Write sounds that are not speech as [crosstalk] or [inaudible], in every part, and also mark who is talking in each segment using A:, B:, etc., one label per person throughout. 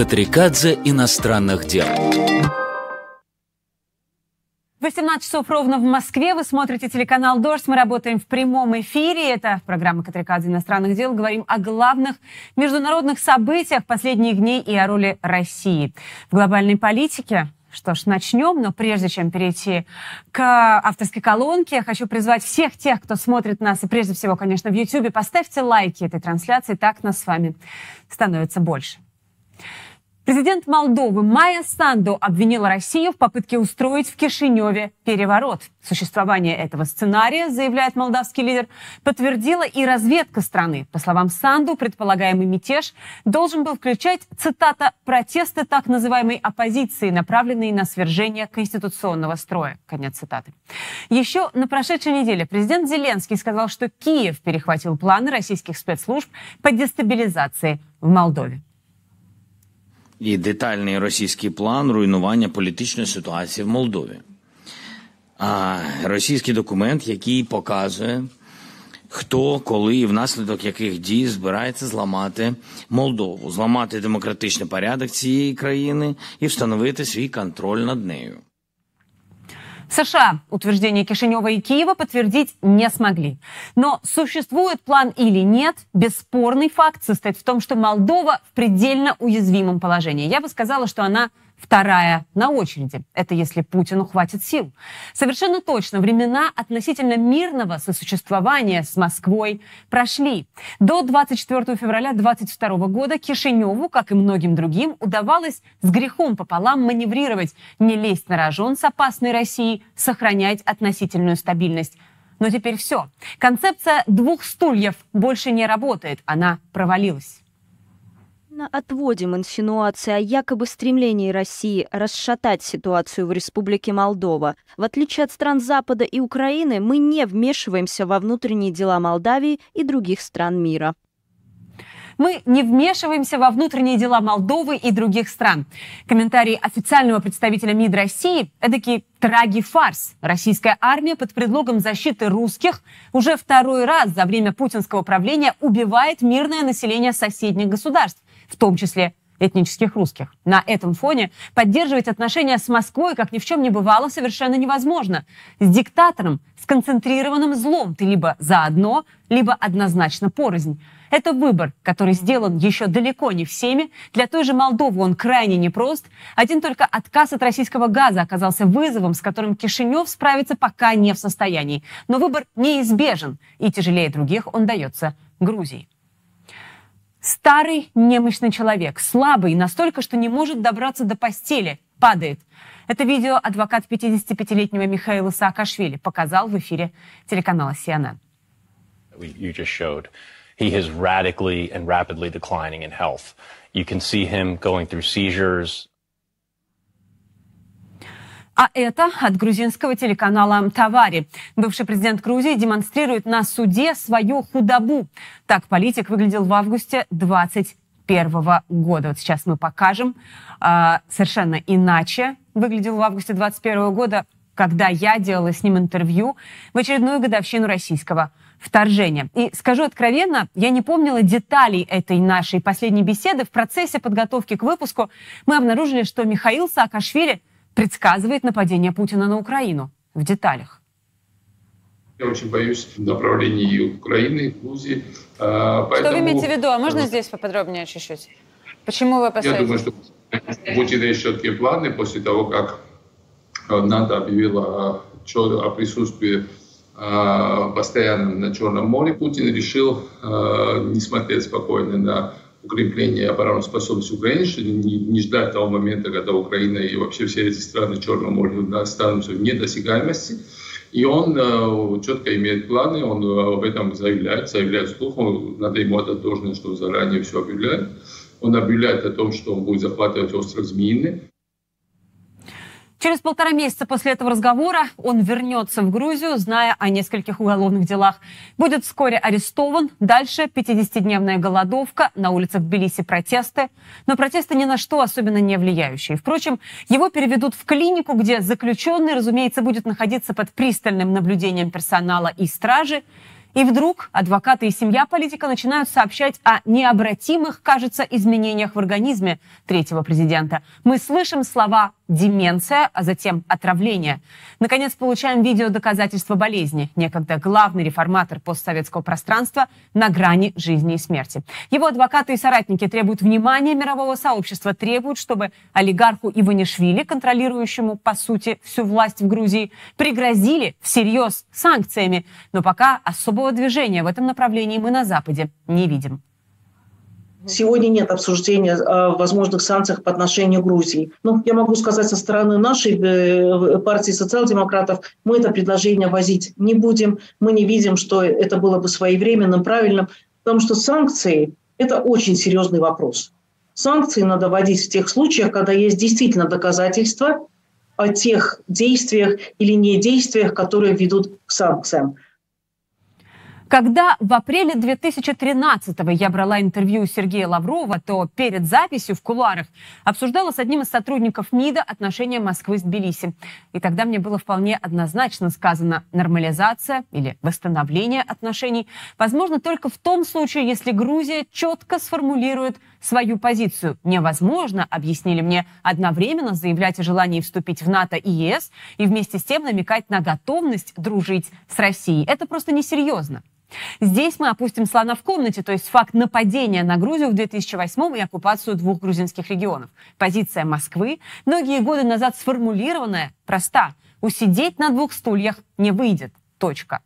A: Катрикадзе иностранных дел.
B: 18 часов ровно в Москве. Вы смотрите телеканал «Дождь». Мы работаем в прямом эфире. Это программа «Катрикадзе иностранных дел». Говорим о главных международных событиях последних дней и о роли России в глобальной политике. Что ж, начнем, но прежде чем перейти к авторской колонке, я хочу призвать всех тех, кто смотрит нас, и прежде всего, конечно, в YouTube, поставьте лайки этой трансляции, так нас с вами становится больше. Президент Молдовы Майя Санду обвинила Россию в попытке устроить в Кишиневе переворот. Существование этого сценария, заявляет молдавский лидер, подтвердила и разведка страны. По словам Санду, предполагаемый мятеж должен был включать, цитата, «протесты так называемой оппозиции, направленные на свержение конституционного строя». Конец цитаты. Еще на прошедшей неделе президент Зеленский сказал, что Киев перехватил планы российских спецслужб по дестабилизации в Молдове
C: і детальний російський план руйнування політичної ситуації в Молдові. А російський документ, який показує, хто, коли і внаслідок яких дій збирається зламати Молдову, зламати демократичний порядок цієї країни і встановити свій контроль над нею.
B: США утверждение Кишинева и Киева подтвердить не смогли. Но существует план или нет, бесспорный факт состоит в том, что Молдова в предельно уязвимом положении. Я бы сказала, что она Вторая на очереди. Это если Путину хватит сил. Совершенно точно времена относительно мирного сосуществования с Москвой прошли. До 24 февраля 2022 года Кишиневу, как и многим другим, удавалось с грехом пополам маневрировать, не лезть на рожон с опасной Россией, сохранять относительную стабильность. Но теперь все. Концепция двух стульев больше не работает. Она провалилась
D: отводим инсинуации о якобы стремлении России расшатать ситуацию в Республике Молдова. В отличие от стран Запада и Украины, мы не вмешиваемся во внутренние дела Молдавии и других стран мира.
B: Мы не вмешиваемся во внутренние дела Молдовы и других стран. Комментарий официального представителя МИД России – эдакий траги-фарс. Российская армия под предлогом защиты русских уже второй раз за время путинского правления убивает мирное население соседних государств в том числе этнических русских. На этом фоне поддерживать отношения с Москвой, как ни в чем не бывало, совершенно невозможно. С диктатором, сконцентрированным злом ты либо заодно, либо однозначно порознь. Это выбор, который сделан еще далеко не всеми. Для той же Молдовы он крайне непрост. Один только отказ от российского газа оказался вызовом, с которым Кишинев справиться пока не в состоянии. Но выбор неизбежен, и тяжелее других он дается Грузии. Старый немощный человек, слабый, настолько, что не может добраться до постели, падает. Это видео адвокат 55-летнего Михаила Саакашвили показал в эфире телеканала CNN.
E: You just showed. He is radically and rapidly declining in health. You can see him going through seizures,
B: А это от грузинского телеканала «Тавари». Бывший президент Грузии демонстрирует на суде свою худобу. Так политик выглядел в августе 2021 года. Вот сейчас мы покажем. А, совершенно иначе выглядел в августе 2021 года, когда я делала с ним интервью в очередную годовщину российского вторжения. И скажу откровенно, я не помнила деталей этой нашей последней беседы. В процессе подготовки к выпуску мы обнаружили, что Михаил Саакашвили – предсказывает нападение Путина на Украину в деталях.
F: Я очень боюсь направлений Украины, Грузии.
B: Поэтому... Что вы имеете в виду? А можно здесь поподробнее чуть-чуть? Почему вы опасаетесь?
F: Я думаю, что у Путина есть четкие планы после того, как НАТО объявила о присутствии постоянном на Черном море. Путин решил не смотреть спокойно на укрепление оборонной способности Украины, что не, не ждать того момента, когда Украина и вообще все эти страны Черного моря останутся в недосягаемости. И он э, четко имеет планы, он э, об этом заявляет, заявляет вслух, он, надо ему отдать должное, что заранее все объявляет. Он объявляет о том, что он будет захватывать остров Змеиный.
B: Через полтора месяца после этого разговора он вернется в Грузию, зная о нескольких уголовных делах. Будет вскоре арестован. Дальше 50-дневная голодовка, на улицах Тбилиси протесты. Но протесты ни на что особенно не влияющие. Впрочем, его переведут в клинику, где заключенный, разумеется, будет находиться под пристальным наблюдением персонала и стражи. И вдруг адвокаты и семья политика начинают сообщать о необратимых, кажется, изменениях в организме третьего президента. Мы слышим слова деменция, а затем отравление. Наконец, получаем видео доказательства болезни. Некогда главный реформатор постсоветского пространства на грани жизни и смерти. Его адвокаты и соратники требуют внимания мирового сообщества, требуют, чтобы олигарху Иванишвили, контролирующему, по сути, всю власть в Грузии, пригрозили всерьез санкциями. Но пока особого движения в этом направлении мы на Западе не видим.
G: Сегодня нет обсуждения о возможных санкциях по отношению к Грузии. Но ну, я могу сказать со стороны нашей э, партии социал-демократов, мы это предложение возить не будем. Мы не видим, что это было бы своевременным, правильным, потому что санкции – это очень серьезный вопрос. Санкции надо вводить в тех случаях, когда есть действительно доказательства о тех действиях или недействиях, которые ведут к санкциям.
B: Когда в апреле 2013-го я брала интервью у Сергея Лаврова, то перед записью в кулуарах обсуждала с одним из сотрудников МИДа отношения Москвы с Тбилиси. И тогда мне было вполне однозначно сказано, нормализация или восстановление отношений возможно только в том случае, если Грузия четко сформулирует свою позицию. Невозможно, объяснили мне, одновременно заявлять о желании вступить в НАТО и ЕС и вместе с тем намекать на готовность дружить с Россией. Это просто несерьезно. Здесь мы опустим слона в комнате, то есть факт нападения на Грузию в 2008 и оккупацию двух грузинских регионов. Позиция Москвы, многие годы назад сформулированная, проста. Усидеть на двух стульях не выйдет. Точка.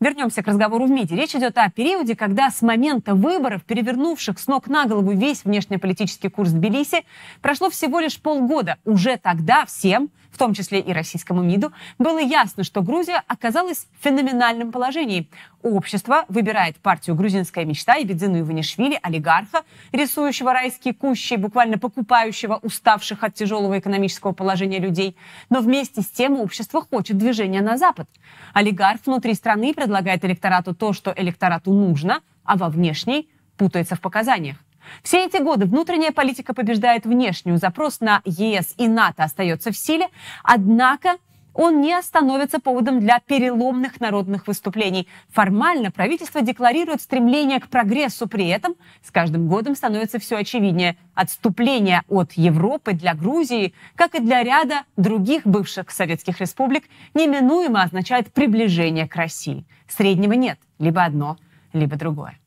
B: Вернемся к разговору в МИДе. Речь идет о периоде, когда с момента выборов, перевернувших с ног на голову весь внешнеполитический курс Тбилиси, прошло всего лишь полгода. Уже тогда всем, в том числе и российскому МИДу, было ясно, что Грузия оказалась в феноменальном положении. Общество выбирает партию «Грузинская мечта» и Бедзину Иванишвили, олигарха, рисующего райские кущи, буквально покупающего уставших от тяжелого экономического положения людей. Но вместе с тем общество хочет движения на Запад. Олигарх внутри страны предлагает электорату то, что электорату нужно, а во внешней путается в показаниях. Все эти годы внутренняя политика побеждает внешнюю. Запрос на ЕС и НАТО остается в силе. Однако он не становится поводом для переломных народных выступлений. Формально правительство декларирует стремление к прогрессу, при этом с каждым годом становится все очевиднее. Отступление от Европы для Грузии, как и для ряда других бывших советских республик, неминуемо означает приближение к России. Среднего нет, либо одно, либо другое.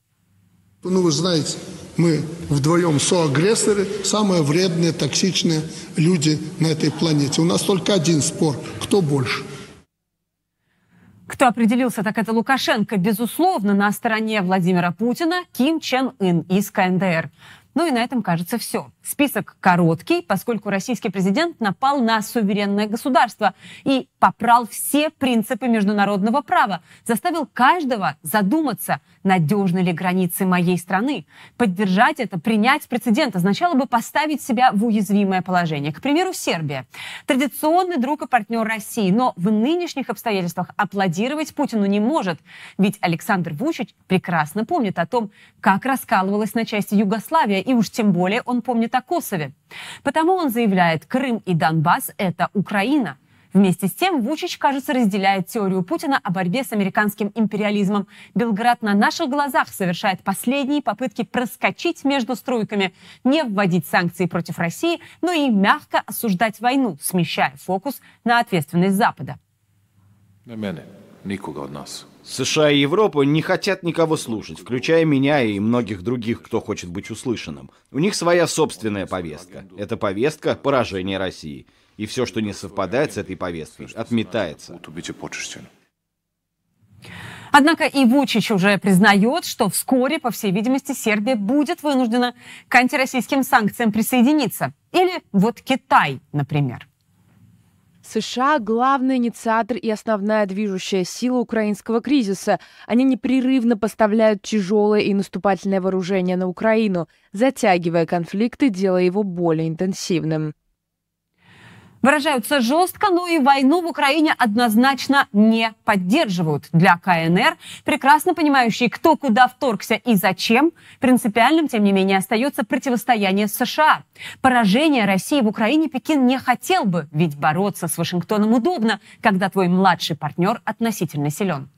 H: Ну, вы знаете, мы вдвоем соагрессоры, самые вредные, токсичные люди на этой планете. У нас только один спор. Кто больше?
B: Кто определился, так это Лукашенко. Безусловно, на стороне Владимира Путина Ким Чен Ын из КНДР. Ну и на этом, кажется, все. Список короткий, поскольку российский президент напал на суверенное государство и попрал все принципы международного права, заставил каждого задуматься, надежны ли границы моей страны. Поддержать это, принять прецедент означало бы поставить себя в уязвимое положение. К примеру, Сербия. Традиционный друг и партнер России, но в нынешних обстоятельствах аплодировать Путину не может. Ведь Александр Вучич прекрасно помнит о том, как раскалывалась на части Югославия, и уж тем более он помнит о Косове. Потому он заявляет, Крым и Донбасс – это Украина. Вместе с тем Вучич, кажется, разделяет теорию Путина о борьбе с американским империализмом. Белград на наших глазах совершает последние попытки проскочить между струйками, не вводить санкции против России, но и мягко осуждать войну, смещая фокус на ответственность Запада.
I: Никого от нас. США и Европа не хотят никого слушать, включая меня и многих других, кто хочет быть услышанным. У них своя собственная повестка. Это повестка поражения России. И все, что не совпадает с этой повесткой, отметается.
B: Однако и Вучич уже признает, что вскоре, по всей видимости, Сербия будет вынуждена к антироссийским санкциям присоединиться. Или вот Китай, например.
J: США – главный инициатор и основная движущая сила украинского кризиса. Они непрерывно поставляют тяжелое и наступательное вооружение на Украину, затягивая конфликт и делая его более интенсивным.
B: Выражаются жестко, но и войну в Украине однозначно не поддерживают. Для КНР, прекрасно понимающие, кто куда вторгся и зачем, принципиальным, тем не менее, остается противостояние с США. Поражение России в Украине Пекин не хотел бы, ведь бороться с Вашингтоном удобно, когда твой младший партнер относительно силен.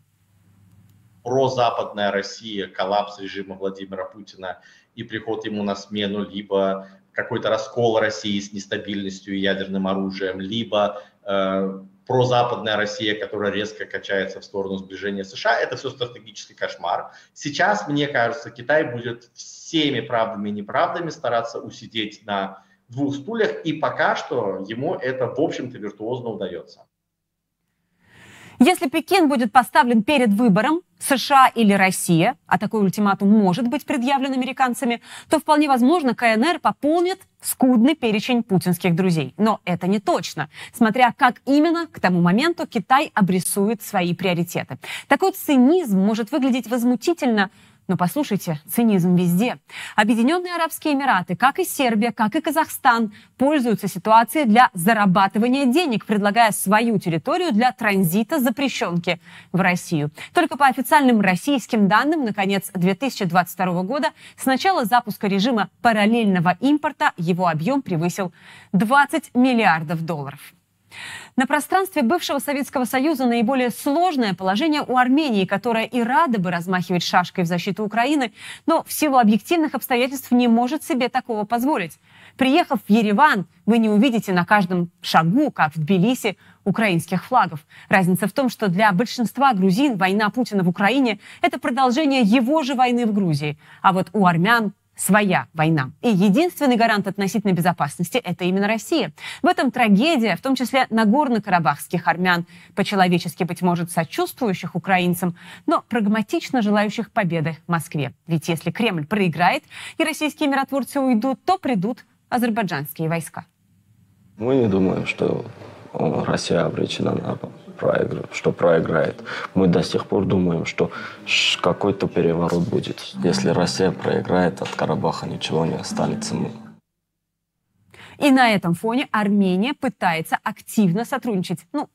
K: прозападная Россия, коллапс режима Владимира Путина и приход ему на смену, либо какой-то раскол России с нестабильностью и ядерным оружием, либо э, прозападная Россия, которая резко качается в сторону сближения США, это все стратегический кошмар. Сейчас, мне кажется, Китай будет всеми правдами и неправдами стараться усидеть на двух стульях, и пока что ему это, в общем-то, виртуозно удается.
B: Если Пекин будет поставлен перед выбором, США или Россия, а такой ультиматум может быть предъявлен американцами, то вполне возможно КНР пополнит скудный перечень путинских друзей. Но это не точно, смотря как именно к тому моменту Китай обрисует свои приоритеты. Такой цинизм может выглядеть возмутительно, но послушайте, цинизм везде. Объединенные Арабские Эмираты, как и Сербия, как и Казахстан, пользуются ситуацией для зарабатывания денег, предлагая свою территорию для транзита запрещенки в Россию. Только по официальным российским данным, на конец 2022 года, с начала запуска режима параллельного импорта его объем превысил 20 миллиардов долларов. На пространстве бывшего Советского Союза наиболее сложное положение у Армении, которая и рада бы размахивать шашкой в защиту Украины, но в силу объективных обстоятельств не может себе такого позволить. Приехав в Ереван, вы не увидите на каждом шагу, как в Тбилиси, украинских флагов. Разница в том, что для большинства грузин война Путина в Украине – это продолжение его же войны в Грузии. А вот у армян своя война. И единственный гарант относительной безопасности – это именно Россия. В этом трагедия, в том числе нагорно-карабахских армян, по-человечески, быть может, сочувствующих украинцам, но прагматично желающих победы Москве. Ведь если Кремль проиграет и российские миротворцы уйдут, то придут азербайджанские войска.
L: Мы не думаем, что Россия обречена на проигр... что проиграет. Мы до сих пор думаем, что какой-то переворот будет. Если Россия проиграет, от Карабаха ничего не останется.
B: И на этом фоне Армения пытается активно сотрудничать. Ну,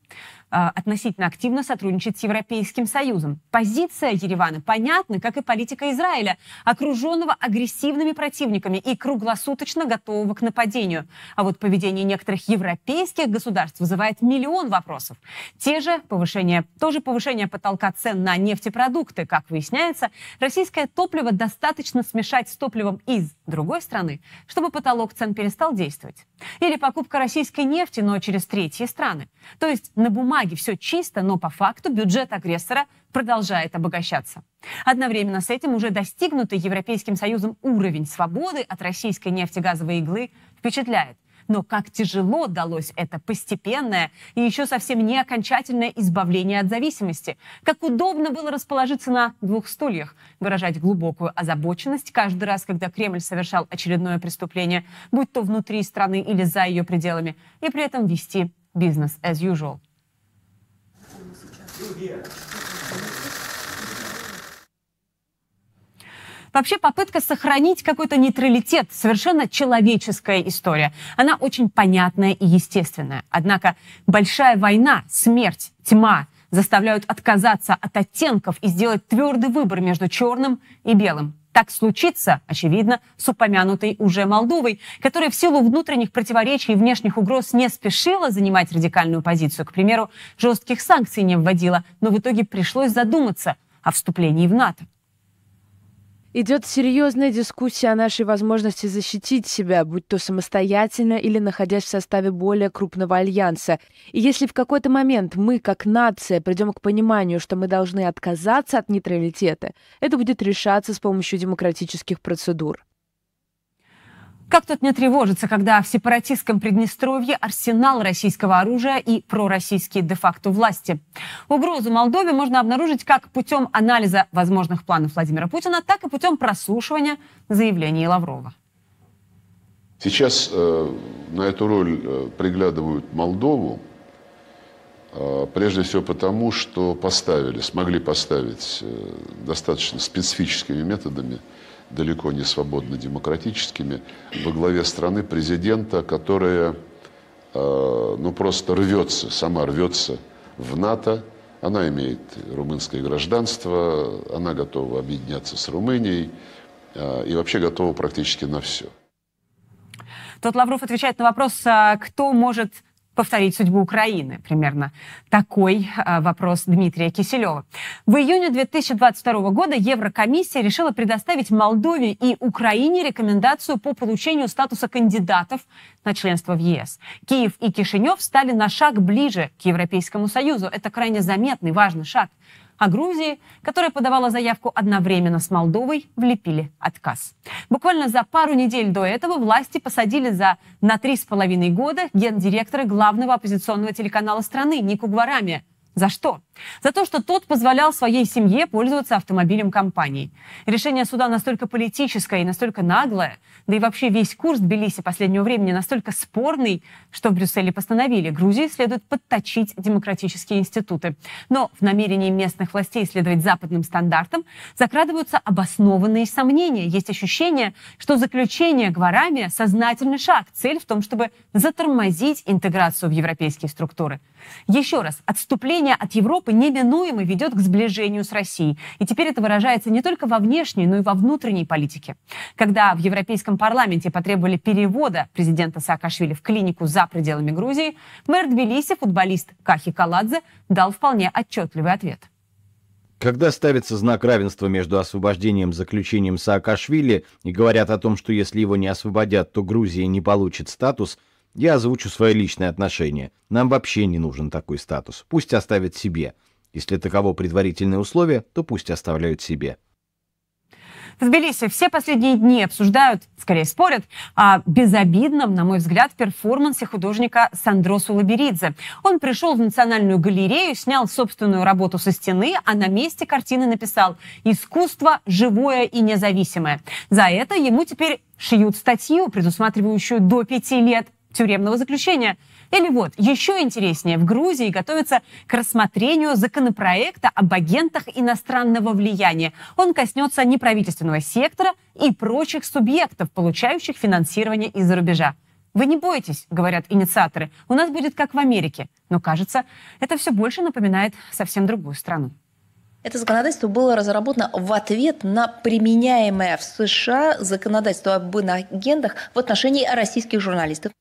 B: относительно активно сотрудничать с Европейским Союзом. Позиция Еревана понятна, как и политика Израиля, окруженного агрессивными противниками и круглосуточно готового к нападению. А вот поведение некоторых европейских государств вызывает миллион вопросов. Те же повышение, тоже повышение потолка цен на нефтепродукты. Как выясняется, российское топливо достаточно смешать с топливом из другой страны, чтобы потолок цен перестал действовать. Или покупка российской нефти, но через третьи страны. То есть на бумаге бумаге все чисто, но по факту бюджет агрессора продолжает обогащаться. Одновременно с этим уже достигнутый Европейским Союзом уровень свободы от российской нефтегазовой иглы впечатляет. Но как тяжело далось это постепенное и еще совсем не окончательное избавление от зависимости. Как удобно было расположиться на двух стульях, выражать глубокую озабоченность каждый раз, когда Кремль совершал очередное преступление, будь то внутри страны или за ее пределами, и при этом вести бизнес as usual. Вообще попытка сохранить какой-то нейтралитет – совершенно человеческая история. Она очень понятная и естественная. Однако большая война, смерть, тьма заставляют отказаться от оттенков и сделать твердый выбор между черным и белым. Так случится, очевидно, с упомянутой уже Молдовой, которая в силу внутренних противоречий и внешних угроз не спешила занимать радикальную позицию. К примеру, жестких санкций не вводила, но в итоге пришлось задуматься о вступлении в НАТО.
J: Идет серьезная дискуссия о нашей возможности защитить себя, будь то самостоятельно или находясь в составе более крупного альянса. И если в какой-то момент мы, как нация, придем к пониманию, что мы должны отказаться от нейтралитета, это будет решаться с помощью демократических процедур.
B: Как тут не тревожиться, когда в сепаратистском Приднестровье арсенал российского оружия и пророссийские де-факто власти? Угрозу Молдове можно обнаружить как путем анализа возможных планов Владимира Путина, так и путем прослушивания заявлений Лаврова.
M: Сейчас э, на эту роль э, приглядывают Молдову, э, прежде всего потому, что поставили, смогли поставить э, достаточно специфическими методами далеко не свободно демократическими, во главе страны президента, которая э, ну, просто рвется, сама рвется в НАТО. Она имеет румынское гражданство, она готова объединяться с Румынией э, и вообще готова практически на все.
B: Тут Лавров отвечает на вопрос, а кто может повторить судьбу Украины? Примерно такой э, вопрос Дмитрия Киселева. В июне 2022 года Еврокомиссия решила предоставить Молдове и Украине рекомендацию по получению статуса кандидатов на членство в ЕС. Киев и Кишинев стали на шаг ближе к Европейскому Союзу. Это крайне заметный, важный шаг – а Грузии, которая подавала заявку одновременно с Молдовой, влепили отказ. Буквально за пару недель до этого власти посадили за на три с половиной года гендиректора главного оппозиционного телеканала страны Нику Гварами – за что? За то, что тот позволял своей семье пользоваться автомобилем компании. Решение суда настолько политическое и настолько наглое, да и вообще весь курс Тбилиси последнего времени настолько спорный, что в Брюсселе постановили, Грузии следует подточить демократические институты. Но в намерении местных властей следовать западным стандартам закрадываются обоснованные сомнения. Есть ощущение, что заключение Гварами – сознательный шаг. Цель в том, чтобы затормозить интеграцию в европейские структуры. Еще раз, отступление от Европы неминуемо ведет к сближению с Россией. И теперь это выражается не только во внешней, но и во внутренней политике. Когда в Европейском парламенте потребовали перевода президента Саакашвили в клинику за пределами Грузии, мэр Тбилиси, футболист Кахи Каладзе, дал вполне отчетливый ответ.
I: Когда ставится знак равенства между освобождением и заключением Саакашвили и говорят о том, что если его не освободят, то Грузия не получит статус – я озвучу свое личное отношение. Нам вообще не нужен такой статус. Пусть оставят себе. Если таково предварительное условие, то пусть оставляют себе.
B: В Тбилиси все последние дни обсуждают, скорее спорят, о безобидном, на мой взгляд, перформансе художника Сандросу Лаберидзе. Он пришел в Национальную галерею, снял собственную работу со стены, а на месте картины написал «Искусство живое и независимое». За это ему теперь шьют статью, предусматривающую до пяти лет тюремного заключения. Или вот, еще интереснее, в Грузии готовится к рассмотрению законопроекта об агентах иностранного влияния. Он коснется неправительственного сектора и прочих субъектов, получающих финансирование из-за рубежа. Вы не бойтесь, говорят инициаторы, у нас будет как в Америке. Но кажется, это все больше напоминает совсем другую страну.
N: Это законодательство было разработано в ответ на применяемое в США законодательство об иноагентах в отношении российских журналистов.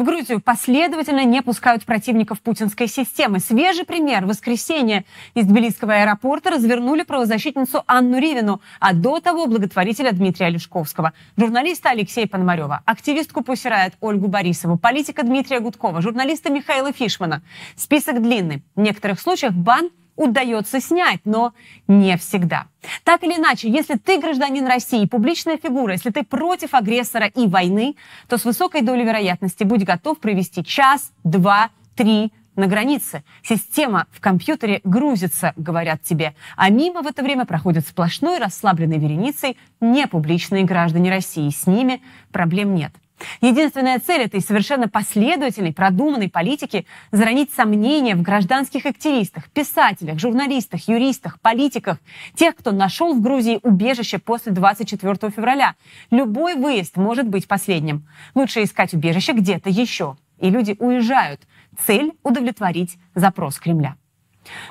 B: В Грузию последовательно не пускают противников путинской системы. Свежий пример. В воскресенье из Тбилисского аэропорта развернули правозащитницу Анну Ривину, а до того благотворителя Дмитрия Лешковского, журналиста Алексея Пономарева, активистку Пусирает Ольгу Борисову, политика Дмитрия Гудкова, журналиста Михаила Фишмана. Список длинный. В некоторых случаях бан удается снять, но не всегда. Так или иначе, если ты гражданин России, публичная фигура, если ты против агрессора и войны, то с высокой долей вероятности будь готов провести час, два, три на границе. Система в компьютере грузится, говорят тебе, а мимо в это время проходят сплошной расслабленной вереницей непубличные граждане России. С ними проблем нет. Единственная цель этой совершенно последовательной, продуманной политики – заронить сомнения в гражданских активистах, писателях, журналистах, юристах, политиках, тех, кто нашел в Грузии убежище после 24 февраля. Любой выезд может быть последним. Лучше искать убежище где-то еще. И люди уезжают. Цель – удовлетворить запрос Кремля.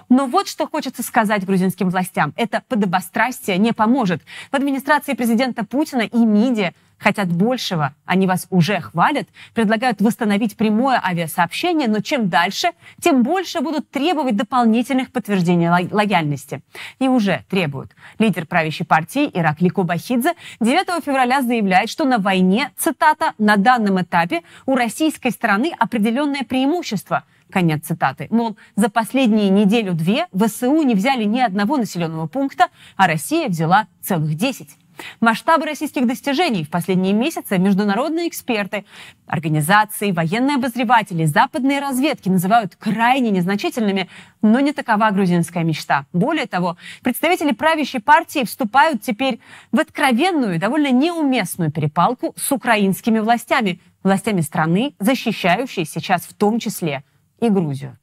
B: Но вот что хочется сказать грузинским властям. Это подобострастие не поможет. В администрации президента Путина и МИДе хотят большего. Они вас уже хвалят, предлагают восстановить прямое авиасообщение, но чем дальше, тем больше будут требовать дополнительных подтверждений лояльности. И уже требуют. Лидер правящей партии Иракли Кубахидзе 9 февраля заявляет, что на войне, цитата, на данном этапе у российской стороны определенное преимущество – Конец цитаты. Мол, за последние неделю-две ВСУ не взяли ни одного населенного пункта, а Россия взяла целых десять. Масштабы российских достижений в последние месяцы международные эксперты, организации, военные обозреватели, западные разведки называют крайне незначительными, но не такова грузинская мечта. Более того, представители правящей партии вступают теперь в откровенную, довольно неуместную перепалку с украинскими властями, властями страны, защищающей сейчас в том числе и Грузию.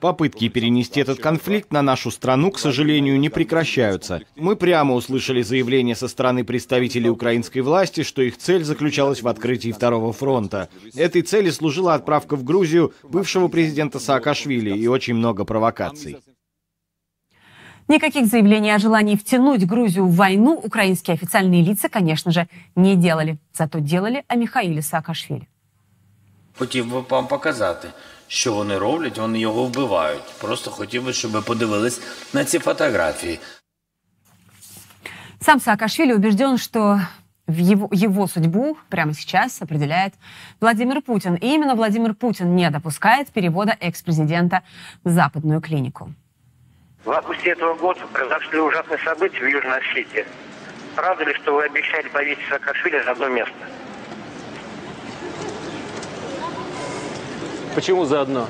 I: Попытки перенести этот конфликт на нашу страну, к сожалению, не прекращаются. Мы прямо услышали заявление со стороны представителей украинской власти, что их цель заключалась в открытии второго фронта. Этой цели служила отправка в Грузию бывшего президента Саакашвили и очень много провокаций.
B: Никаких заявлений о желании втянуть Грузию в войну украинские официальные лица, конечно же, не делали. Зато делали о Михаиле Саакашвили.
C: Хотів вам показати, що вони роблять, вони його вбивають. Просто хотів би, щоб ви подивились на ці фотографії.
B: Сам Саакашвили убежден, что в его, его судьбу прямо сейчас определяет Владимир Путин. И именно Владимир Путин не допускает перевода экс-президента в западную клинику.
O: В августе этого года произошли ужасные события в Южной Осетии. Правда ли, что вы обещали повесить Саакашвили за одно место?
P: Почему заодно?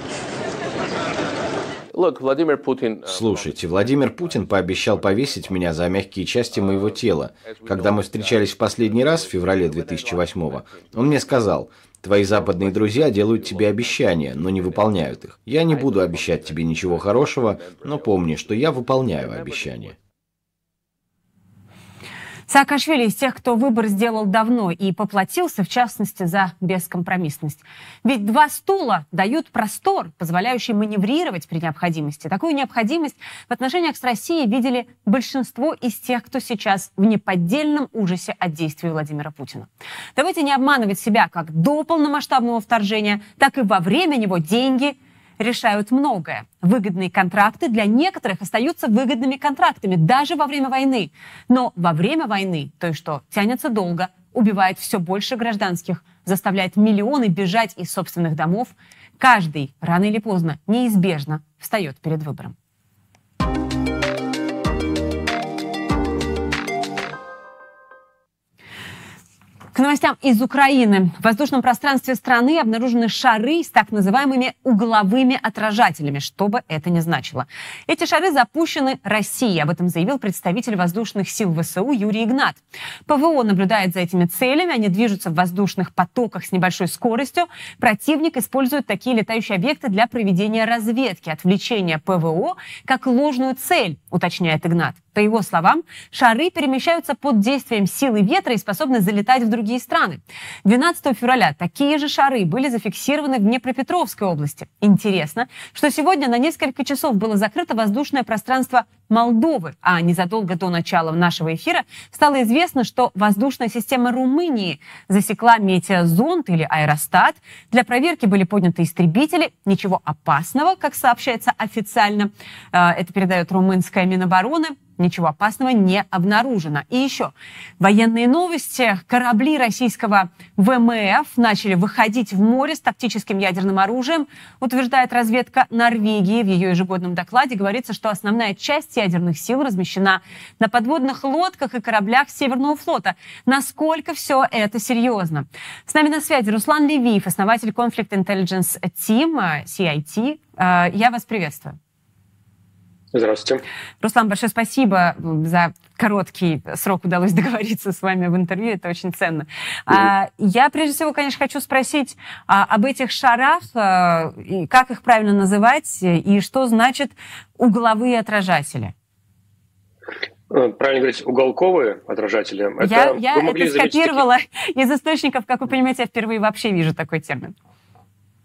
P: Путин...
I: Слушайте, Владимир Путин пообещал повесить меня за мягкие части моего тела. Когда мы встречались в последний раз в феврале 2008-го, он мне сказал, твои западные друзья делают тебе обещания, но не выполняют их. Я не буду обещать тебе ничего хорошего, но помни, что я выполняю обещания.
B: Саакашвили из тех, кто выбор сделал давно и поплатился, в частности, за бескомпромиссность. Ведь два стула дают простор, позволяющий маневрировать при необходимости. Такую необходимость в отношениях с Россией видели большинство из тех, кто сейчас в неподдельном ужасе от действий Владимира Путина. Давайте не обманывать себя как до полномасштабного вторжения, так и во время него деньги – решают многое. Выгодные контракты для некоторых остаются выгодными контрактами даже во время войны. Но во время войны, то есть что тянется долго, убивает все больше гражданских, заставляет миллионы бежать из собственных домов, каждый рано или поздно неизбежно встает перед выбором. К новостям из Украины. В воздушном пространстве страны обнаружены шары с так называемыми угловыми отражателями, что бы это ни значило. Эти шары запущены Россией, об этом заявил представитель воздушных сил ВСУ Юрий Игнат. ПВО наблюдает за этими целями, они движутся в воздушных потоках с небольшой скоростью. Противник использует такие летающие объекты для проведения разведки, отвлечения ПВО как ложную цель, уточняет Игнат. По его словам, шары перемещаются под действием силы ветра и способны залетать в другие страны. 12 февраля такие же шары были зафиксированы в Днепропетровской области. Интересно, что сегодня на несколько часов было закрыто воздушное пространство Молдовы, а незадолго до начала нашего эфира стало известно, что воздушная система Румынии засекла метеозонд или аэростат. Для проверки были подняты истребители. Ничего опасного, как сообщается официально, э, это передает румынская Минобороны, ничего опасного не обнаружено. И еще военные новости. Корабли российского ВМФ начали выходить в море с тактическим ядерным оружием, утверждает разведка Норвегии. В ее ежегодном докладе говорится, что основная часть ядерных сил размещена на подводных лодках и кораблях Северного флота. Насколько все это серьезно? С нами на связи Руслан Левиев, основатель Conflict Intelligence Team, CIT. Э, я вас приветствую.
P: Здравствуйте.
B: Руслан, большое спасибо за короткий срок удалось договориться с вами в интервью, это очень ценно. Mm-hmm. Я прежде всего, конечно, хочу спросить а, об этих шарах, а, и как их правильно называть, и что значит угловые отражатели?
P: Э, правильно говорить, уголковые отражатели.
B: Я это, я это скопировала такие... [laughs] из источников, как вы понимаете, я впервые вообще вижу такой термин.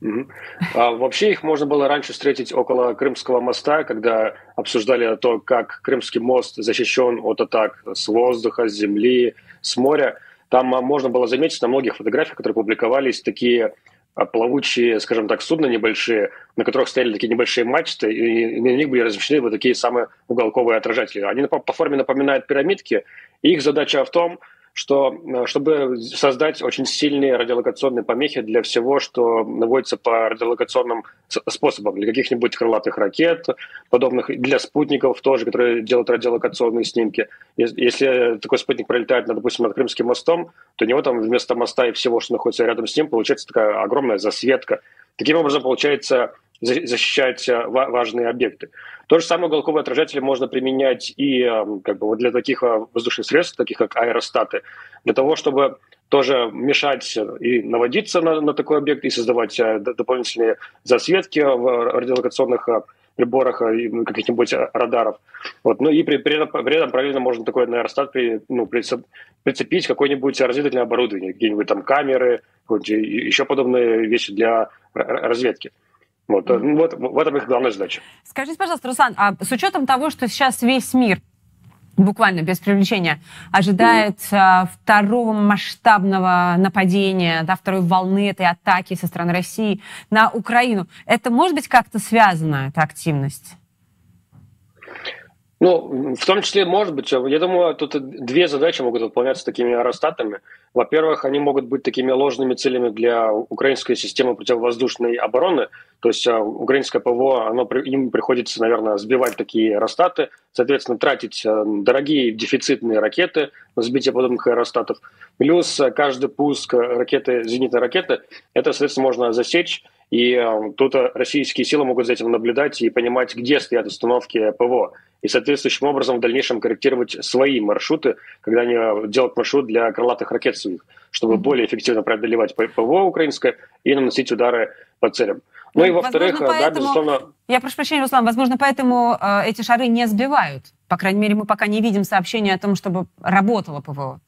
P: Угу. А вообще их можно было раньше встретить около Крымского моста, когда обсуждали то, как Крымский мост защищен от атак с воздуха, с земли, с моря. Там а, можно было заметить на многих фотографиях, которые публиковались, такие а, плавучие, скажем так, судна небольшие, на которых стояли такие небольшие мачты, и на них были размещены вот такие самые уголковые отражатели. Они по форме напоминают пирамидки, и их задача в том, что э, чтобы создать очень сильные радиолокационные помехи для всего, что наводится по радиолокационным способам, для каких-нибудь крылатых ракет, подобных для спутников тоже, которые делают радиолокационные снимки. Если такой спутник пролетает, допустим, над Крымским мостом, то у него там вместо моста и всего, что находится рядом с ним, получается такая огромная засветка. Таким образом, получается защищать э, важные объекты. То же самое уголковые отражатели можно применять и эм, как бы, для таких э, воздушных средств, таких как аэростаты, для того, чтобы тоже мешать и наводиться на, на такой объект, и создавать э, дополнительные засветки в радиолокационных приборах и ну, каких-нибудь радаров. Вот. Ну и при, при, этом, при этом параллельно можно такой аэростат при, ну, прицепить какое-нибудь разведывательное оборудование, какие-нибудь там камеры, еще подобные вещи для разведки. Вот, mm. вот, в этом их главная задача.
B: Скажите, пожалуйста, Руслан, а с учетом того, что сейчас весь мир буквально без привлечения, ожидает mm. второго масштабного нападения, да, второй волны этой атаки со стороны России на Украину. Это может быть как-то связано, эта активность?
P: Ну, в том числе, может быть, я думаю, тут две задачи могут выполняться такими аэростатами. Во-первых, они могут быть такими ложными целями для украинской системы противовоздушной обороны. То есть а, украинское ПВО, оно, им приходится, наверное, сбивать такие аэростаты, соответственно, тратить а, дорогие дефицитные ракеты на сбитие подобных аэростатов. Плюс а, каждый пуск ракеты, зенитной ракеты, это, соответственно, можно засечь и э, тут российские силы могут за этим наблюдать и понимать, где стоят установки ПВО. И соответствующим образом в дальнейшем корректировать свои маршруты, когда они э, делают маршрут для крылатых ракет своих, чтобы mm-hmm. более эффективно преодолевать ПВО украинское и наносить удары по целям. Ну, ну и во-вторых,
B: поэтому... да, безусловно... Я прошу прощения, Руслан, возможно, поэтому э, эти шары не сбивают. По крайней мере, мы пока не видим сообщения о том, чтобы работало ПВО.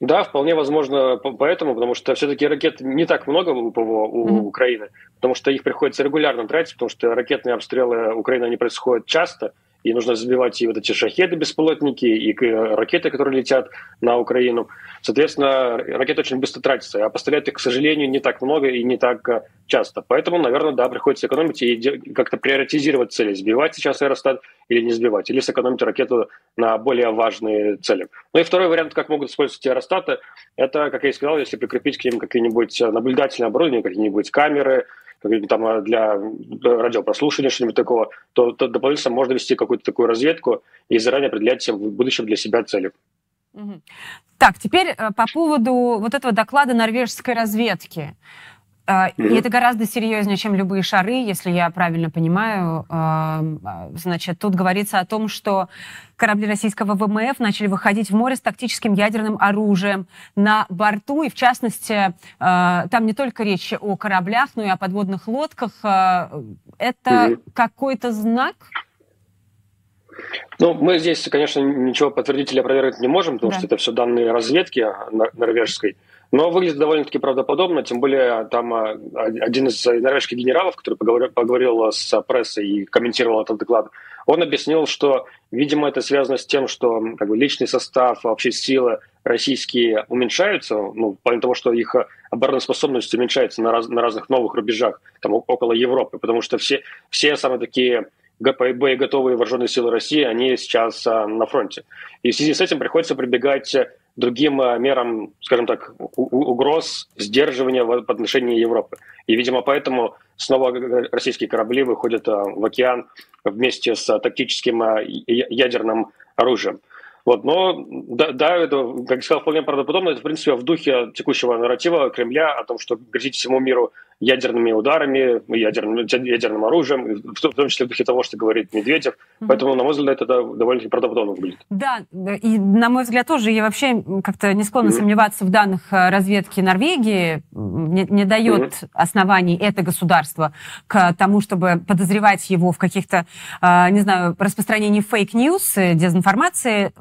P: Да, вполне возможно поэтому, потому что все-таки ракет не так много у ПВО у mm-hmm. Украины, потому что их приходится регулярно тратить, потому что ракетные обстрелы Украины они происходят часто, и нужно забивать и вот эти шахеды беспилотники, и ракеты, которые летят на Украину. Соответственно, ракеты очень быстро тратятся, а поставлять их, к сожалению, не так много и не так э, часто. Поэтому, наверное, да, приходится экономить и как-то приоритизировать цели, сбивать сейчас аэростат или не сбивать, или сэкономить ракету на более важные цели. Ну и второй вариант, как могут использовать аэростаты, это, как я и сказал, если прикрепить к ним какие-нибудь наблюдательные оборудования, какие-нибудь камеры, там а, для радиопрослушивания, что-нибудь такого, то, то дополнительно можно вести какую-то такую разведку и заранее определять в будущем для себя цели.
B: Так, теперь э, по поводу вот этого доклада норвежской разведки. Mm-hmm. И это гораздо серьезнее, чем любые шары, если я правильно понимаю. А, значит, тут говорится о том, что корабли российского ВМФ начали выходить в море с тактическим ядерным оружием на борту. И, в частности, а, там не только речь о кораблях, но и о подводных лодках. Это какой-то знак?
P: Ну, мы здесь, конечно, ничего подтвердить или опровергнуть не можем, потому да. что это все данные разведки норвежской. Но выглядит довольно-таки правдоподобно, тем более там а, один из норвежских генералов, который поговорил, поговорил с прессой и комментировал этот доклад, он объяснил, что, видимо, это связано с тем, что как бы, личный состав, вообще силы российские уменьшаются, ну, в плане того, что их обороноспособность уменьшается на, раз, на разных новых рубежах, там, около Европы, потому что все, все самые такие боеготовые вооруженные силы России, они сейчас а, на фронте. И в связи с этим приходится прибегать другим э, мерам, скажем так, угроз, сдерживания в отношении Европы. И, видимо, поэтому снова российские корабли выходят э, в океан вместе с тактическим э, ядерным оружием. Вот, но да, да, это, как сказал, вполне правдоподобно. Это, в принципе, в духе текущего нарратива Кремля о том, что грозить всему миру ядерными ударами, ядерным, ядерным оружием, в том числе в духе того, что говорит Медведев. Mm-hmm. Поэтому, на мой взгляд, это довольно-таки правдоподобно выглядит.
B: Да, и на мой взгляд тоже я вообще как-то не склонна mm-hmm. сомневаться в данных э, разведки Норвегии. Не, не дает mm-hmm. оснований это государство к тому, чтобы подозревать его в каких-то, э, не знаю, распространении fake news, э, дезинформации.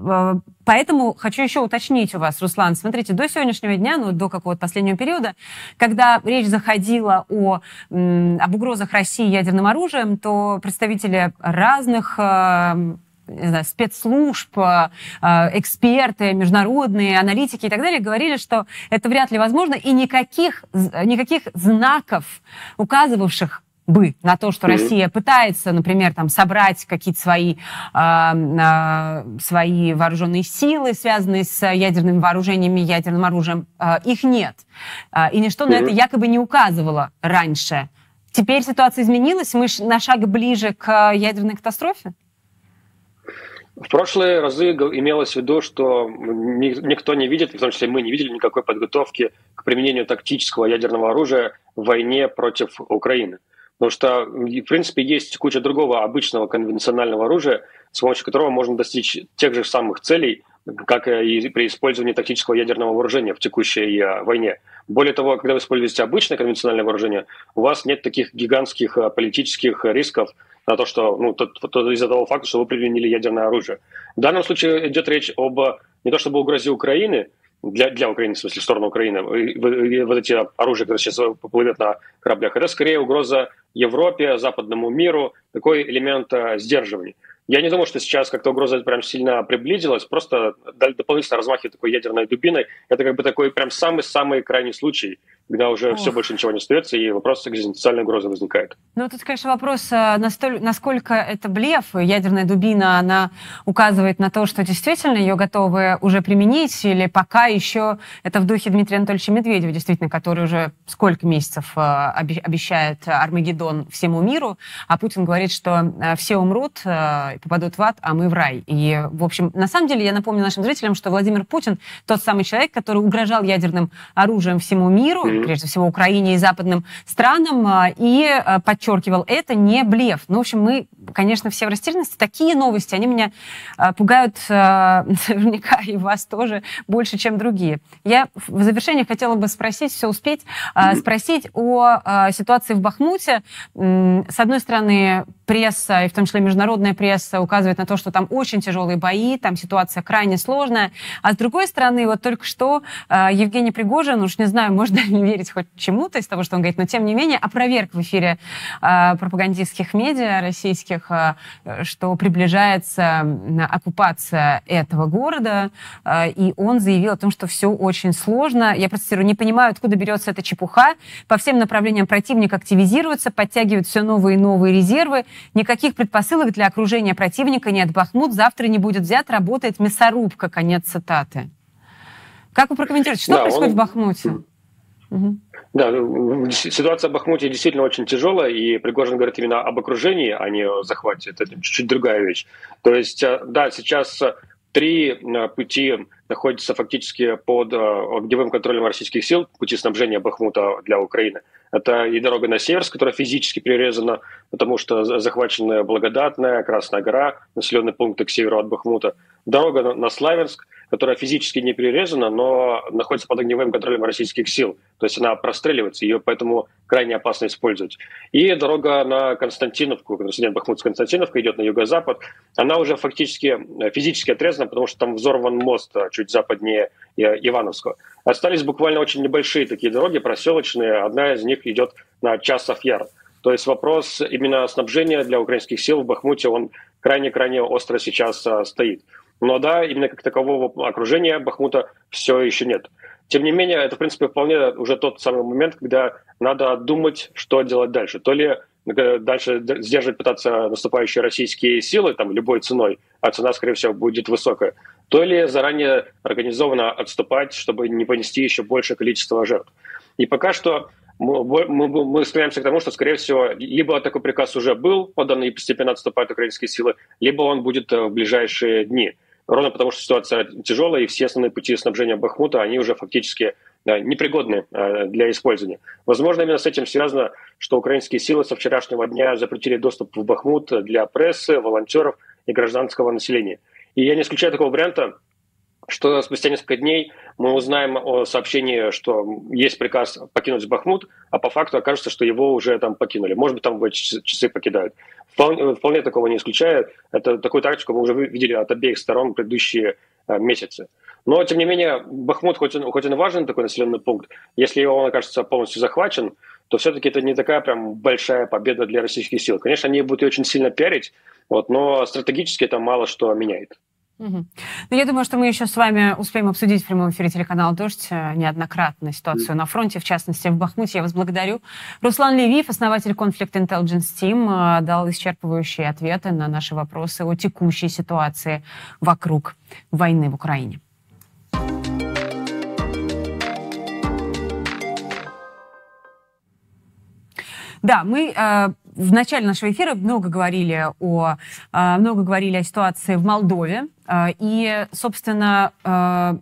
B: Поэтому хочу еще уточнить у вас, Руслан, смотрите, до сегодняшнего дня, ну, до какого-то последнего периода, когда речь заходила о, об угрозах России ядерным оружием, то представители разных э, не знаю, спецслужб, э, эксперты, международные аналитики и так далее говорили, что это вряд ли возможно, и никаких, никаких знаков, указывавших бы на то, что mm-hmm. Россия пытается, например, там собрать какие-то свои, э, свои вооруженные силы, связанные с ядерными вооружениями, ядерным оружием, э, их нет. И ничто mm-hmm. на это якобы не указывало раньше. Теперь ситуация изменилась, мы на шаг ближе к ядерной катастрофе?
P: В прошлые разы имелось в виду, что никто не видит, в том числе мы не видели никакой подготовки к применению тактического ядерного оружия в войне против Украины. Потому что, в принципе, есть куча другого обычного конвенционального оружия, с помощью которого можно достичь тех же самых целей, как и при использовании тактического ядерного вооружения в текущей э, войне. Более того, когда вы используете обычное конвенциональное вооружение, у вас нет таких гигантских э, политических рисков на то, что ну, то, то, из-за того факта, что вы применили ядерное оружие. В данном случае идет речь об не то чтобы угрозе Украины, для, для Украины, в смысле, в сторону Украины, вот эти оружия, которые сейчас поплывет на кораблях, это скорее угроза Европе, западному миру такой элемент сдерживания. Я не думаю, что сейчас как-то угроза прям сильно приблизилась, просто дополнительно размахивать такой ядерной дубиной. Это как бы такой прям самый-самый крайний случай, когда уже Ох. все больше ничего не остается, и вопрос экзистенциальной угрозы возникает.
B: Ну, тут, конечно, вопрос, э, насколько это блеф. Ядерная дубина, она указывает на то, что действительно ее готовы уже применить, или пока еще это в духе Дмитрия Анатольевича Медведева, действительно, который уже сколько месяцев э, обещает Армагеддон всему миру, а Путин говорит, что э, все умрут попадут в ад, а мы в рай. И, в общем, на самом деле, я напомню нашим зрителям, что Владимир Путин тот самый человек, который угрожал ядерным оружием всему миру, прежде всего Украине и западным странам, а, и а, подчеркивал, это не блеф. Ну, в общем, мы, конечно, все в растерянности. Такие новости, они меня а, пугают [laughs] наверняка и вас тоже больше, чем другие. Я в завершение хотела бы спросить, все успеть, спросить о ситуации в Бахмуте. С одной стороны, пресса, и в том числе международная пресса, указывает на то, что там очень тяжелые бои, там ситуация крайне сложная. А с другой стороны, вот только что Евгений Пригожин, уж не знаю, можно ли верить хоть чему-то из того, что он говорит, но тем не менее опроверг в эфире э, пропагандистских медиа российских, э, что приближается оккупация этого города, э, и он заявил о том, что все очень сложно. Я процитирую, не понимаю, откуда берется эта чепуха. По всем направлениям противник активизируется, подтягивает все новые и новые резервы. Никаких предпосылок для окружения противника нет. Бахмут завтра не будет взят, работает мясорубка. Конец цитаты. Как вы прокомментируете, что да, происходит он... в Бахмуте?
P: Да, ситуация в Бахмуте действительно очень тяжелая, и Пригожин говорит именно об окружении, а не о захвате. Это чуть-чуть другая вещь. То есть, э, да, сейчас три э, пути находятся фактически под э, огневым контролем российских сил, пути снабжения Бахмута для Украины. Это и дорога на север, которая физически прирезана, потому что захвачена Благодатная, Красная гора, населенные пункты к северу от Бахмута. Дорога на Славянск – которая физически не прирезана, но находится под огневым контролем российских сил. То есть она простреливается, ее поэтому крайне опасно использовать. И дорога на Константиновку, Константин Бахмут с Константиновкой идет на юго-запад, она уже фактически э, физически отрезана, потому что там взорван мост э, чуть западнее э, Ивановского. Остались буквально очень небольшие такие дороги, проселочные. Одна из них идет на Часов Яр. То есть вопрос именно снабжения для украинских сил в Бахмуте, он крайне-крайне остро сейчас стоит. Но да, именно как такового окружения Бахмута все еще нет. Тем не менее, это, в принципе, вполне уже тот самый момент, когда надо думать, что делать дальше. То ли э, дальше сдерживать пытаться наступающие российские силы там любой ценой, а цена, скорее всего, будет высокая, то ли заранее организованно отступать, чтобы не понести еще большее количество жертв. И пока что мы, мы, мы стремимся к тому, что, скорее всего, либо такой приказ уже был подан и постепенно отступают украинские силы, либо он будет э, в ближайшие дни ровно потому, что ситуация тяжелая, и все основные пути снабжения Бахмута, они уже фактически непригодны э, для использования. Возможно, именно с этим связано, что украинские силы со вчерашнего дня запретили доступ в Бахмут для прессы, волонтеров и гражданского населения. И я не исключаю такого варианта, что спустя несколько дней мы узнаем о сообщении, что есть приказ покинуть Бахмут, а по факту окажется, что его уже там покинули. Может быть, там в эти часы покидают. Вполне, вполне такого не исключаю. Это такую тактику мы уже видели от обеих сторон предыдущие э, месяцы. Но, тем не менее, Бахмут, хоть он, хоть он важен, такой населенный пункт, если он окажется полностью захвачен, то все-таки это не такая прям большая победа для российских сил. Конечно, они будут ее очень сильно пиарить, вот, но стратегически это мало что меняет.
B: Угу. Ну, я думаю, что мы еще с вами успеем обсудить в прямом эфире телеканала «Дождь» э, неоднократно ситуацию на фронте, в частности, в Бахмуте. Я вас благодарю. Руслан Левиев, основатель Conflict Intelligence Team, э, дал исчерпывающие ответы на наши вопросы о текущей ситуации вокруг войны в Украине. Да, мы э, в начале нашего эфира много говорили о, э, много говорили о ситуации в Молдове. Э, и, собственно, э,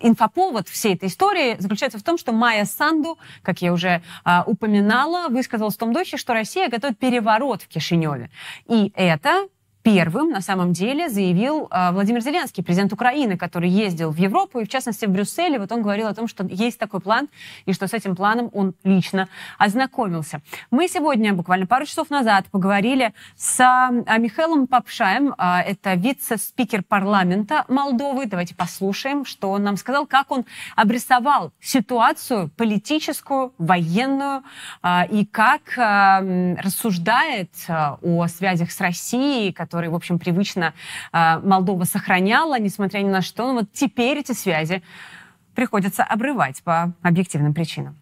B: инфоповод всей этой истории заключается в том, что Майя Санду, как я уже упоминала, высказалась в том духе, что Россия готовит переворот в Кишиневе. И это первым, на самом деле, заявил э, Владимир Зеленский, президент Украины, который ездил в Европу, и в частности в Брюсселе. Вот он говорил о том, что есть такой план, и что с этим планом он лично ознакомился. Мы сегодня, буквально пару часов назад, поговорили с э, Михаилом Попшаем, э, это вице-спикер парламента Молдовы. Давайте послушаем, что он нам сказал, как он обрисовал ситуацию политическую, военную, и как рассуждает о связях с Россией, которые которые, в общем, привычно э, Молдова сохраняла, несмотря ни на что. Но вот теперь эти связи приходится обрывать по объективным причинам.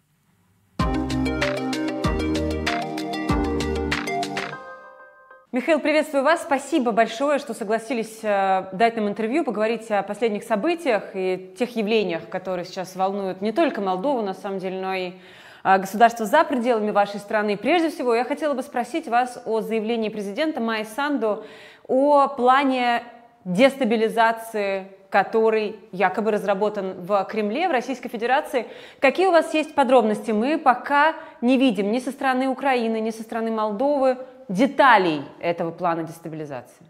B: Михаил, приветствую вас. Спасибо большое, что согласились э, дать нам интервью, поговорить о последних событиях и тех явлениях, которые сейчас волнуют не только Молдову, на самом деле, но и э, государство за пределами вашей страны. Прежде всего, я хотела бы спросить вас о заявлении президента Майи Санду о плане дестабилизации, который якобы разработан в Кремле, в Российской Федерации. Какие у вас есть подробности? Мы пока не видим ни со стороны Украины, ни со стороны Молдовы деталей этого плана дестабилизации.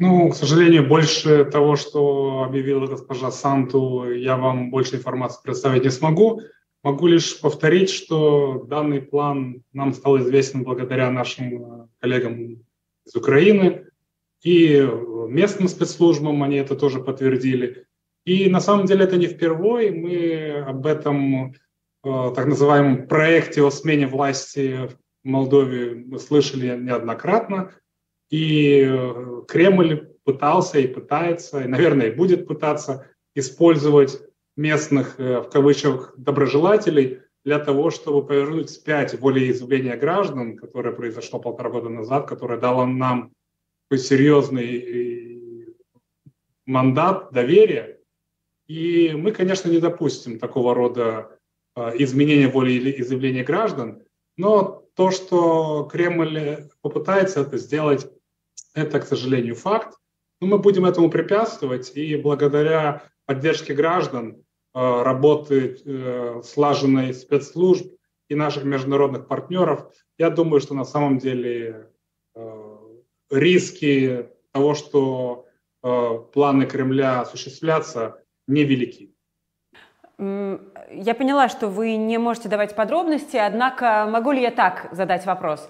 Q: Ну, к сожалению, больше того, что объявила госпожа Санту, я вам больше информации представить не смогу. Могу лишь повторить, что данный план нам стал известен благодаря нашим коллегам из Украины, и местным спецслужбам они это тоже подтвердили. И на самом деле это не впервые. Мы об этом э, так называемом проекте о смене власти в Молдове слышали неоднократно. И э, Кремль пытался и пытается, и, наверное, будет пытаться использовать местных, э, в кавычках, доброжелателей для того, чтобы повернуть вспять волеизъявление граждан, которое произошло полтора года назад, которое дало нам серьезный э, мандат доверия. И мы, конечно, не допустим такого рода э, изменения волеизъявления граждан, но то, что Кремль попытается это сделать, это, к сожалению, факт. Но мы будем этому препятствовать, и благодаря поддержке граждан работы э, слаженной спецслужб и наших международных партнеров, я думаю, что на самом деле э, риски того, что планы Кремля осуществлятся, невелики.
B: Я поняла, что вы не можете давать подробности, однако могу ли я так задать вопрос?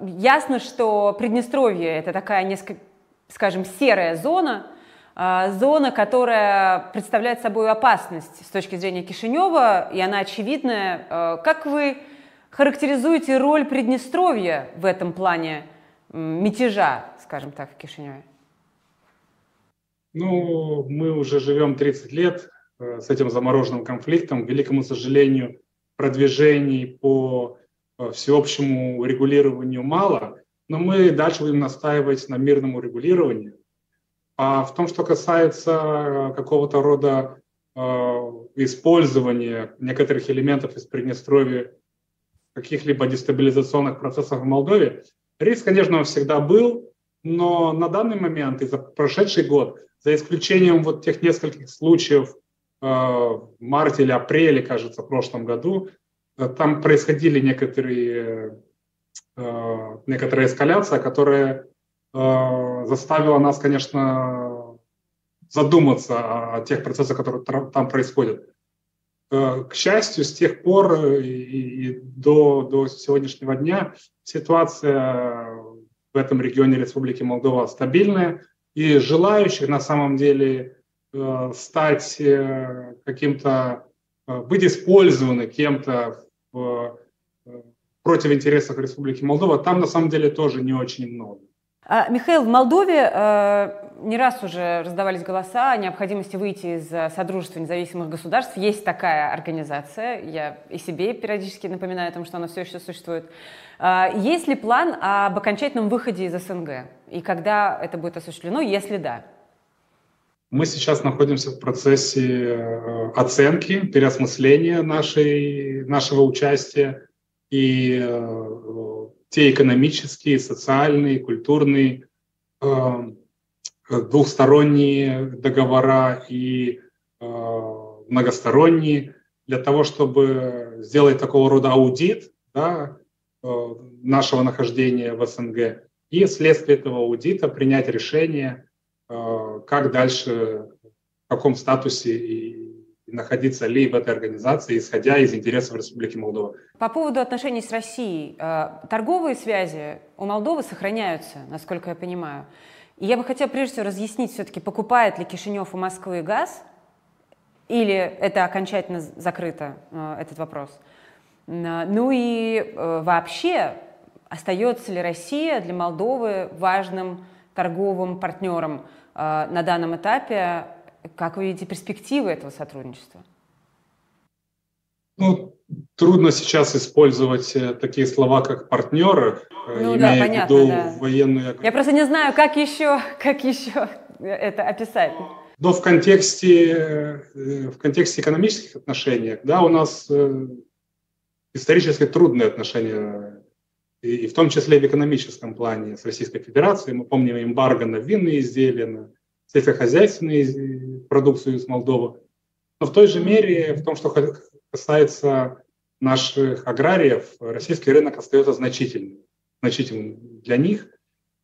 B: Ясно, что Приднестровье – это такая несколько, скажем, серая зона – зона, которая представляет собой опасность с точки зрения Кишинева, и она очевидная. А, как вы характеризуете роль Приднестровья в этом плане мятежа, скажем так, в Кишиневе?
Q: Ну, мы уже живем 30 лет э, с этим замороженным конфликтом. К великому сожалению, продвижений по э, всеобщему регулированию мало, но мы дальше будем настаивать на мирном урегулировании. А в том, что касается э, какого-то рода э, использования некоторых элементов из Приднестровья каких-либо дестабилизационных процессов в Молдове, риск, конечно, всегда был, но на данный момент и за прошедший год, за исключением вот тех нескольких случаев э, в марте или апреле, кажется, в прошлом году, э, там происходили некоторые, э, некоторая эскаляция, которая Э, заставило нас, конечно, задуматься о тех процессах, которые там происходят. Э, к счастью, с тех пор и, и до, до сегодняшнего дня ситуация в этом регионе Республики Молдова стабильная, и желающих на самом деле э, стать каким-то, быть использованы кем-то в, против интересов Республики Молдова, там на самом деле тоже не очень много.
B: А, Михаил, в Молдове э, не раз уже раздавались голоса о необходимости выйти из э, Содружества независимых государств. Есть такая организация. Я и себе периодически напоминаю о том, что она все еще существует. Э, есть ли план об окончательном выходе из СНГ? И когда это будет осуществлено, если да?
Q: Мы сейчас находимся в процессе э, оценки, переосмысления нашей, нашего участия. И те экономические, социальные, культурные, э, двухсторонние договора и э, многосторонние, для того, чтобы сделать такого рода аудит да, э, нашего нахождения в СНГ и вследствие этого аудита принять решение, как дальше, в каком статусе и находиться ли в этой организации, исходя из интересов Республики Молдова.
B: По поводу отношений с Россией. Торговые связи у Молдовы сохраняются, насколько я понимаю. И я бы хотела прежде всего разъяснить все-таки, покупает ли Кишинев у Москвы газ, или это окончательно закрыто, этот вопрос. Ну и вообще, остается ли Россия для Молдовы важным торговым партнером на данном этапе? Как вы видите перспективы этого сотрудничества?
Q: Ну, трудно сейчас использовать э, такие слова, как партнеры,
B: э, ну, имея да, понятно,
Q: в виду
B: да.
Q: военную...
B: Я просто не знаю, как еще, как еще это описать.
Q: Но в контексте, э, в контексте экономических отношений, да, у нас исторически трудные отношения, и в том числе в экономическом плане с Российской Федерацией. Мы помним эмбарго на винные изделия, на сельскохозяйственную продукцию из Молдовы. Но в той же мере, в том, что касается наших аграриев, российский рынок остается значительным, значительным для них,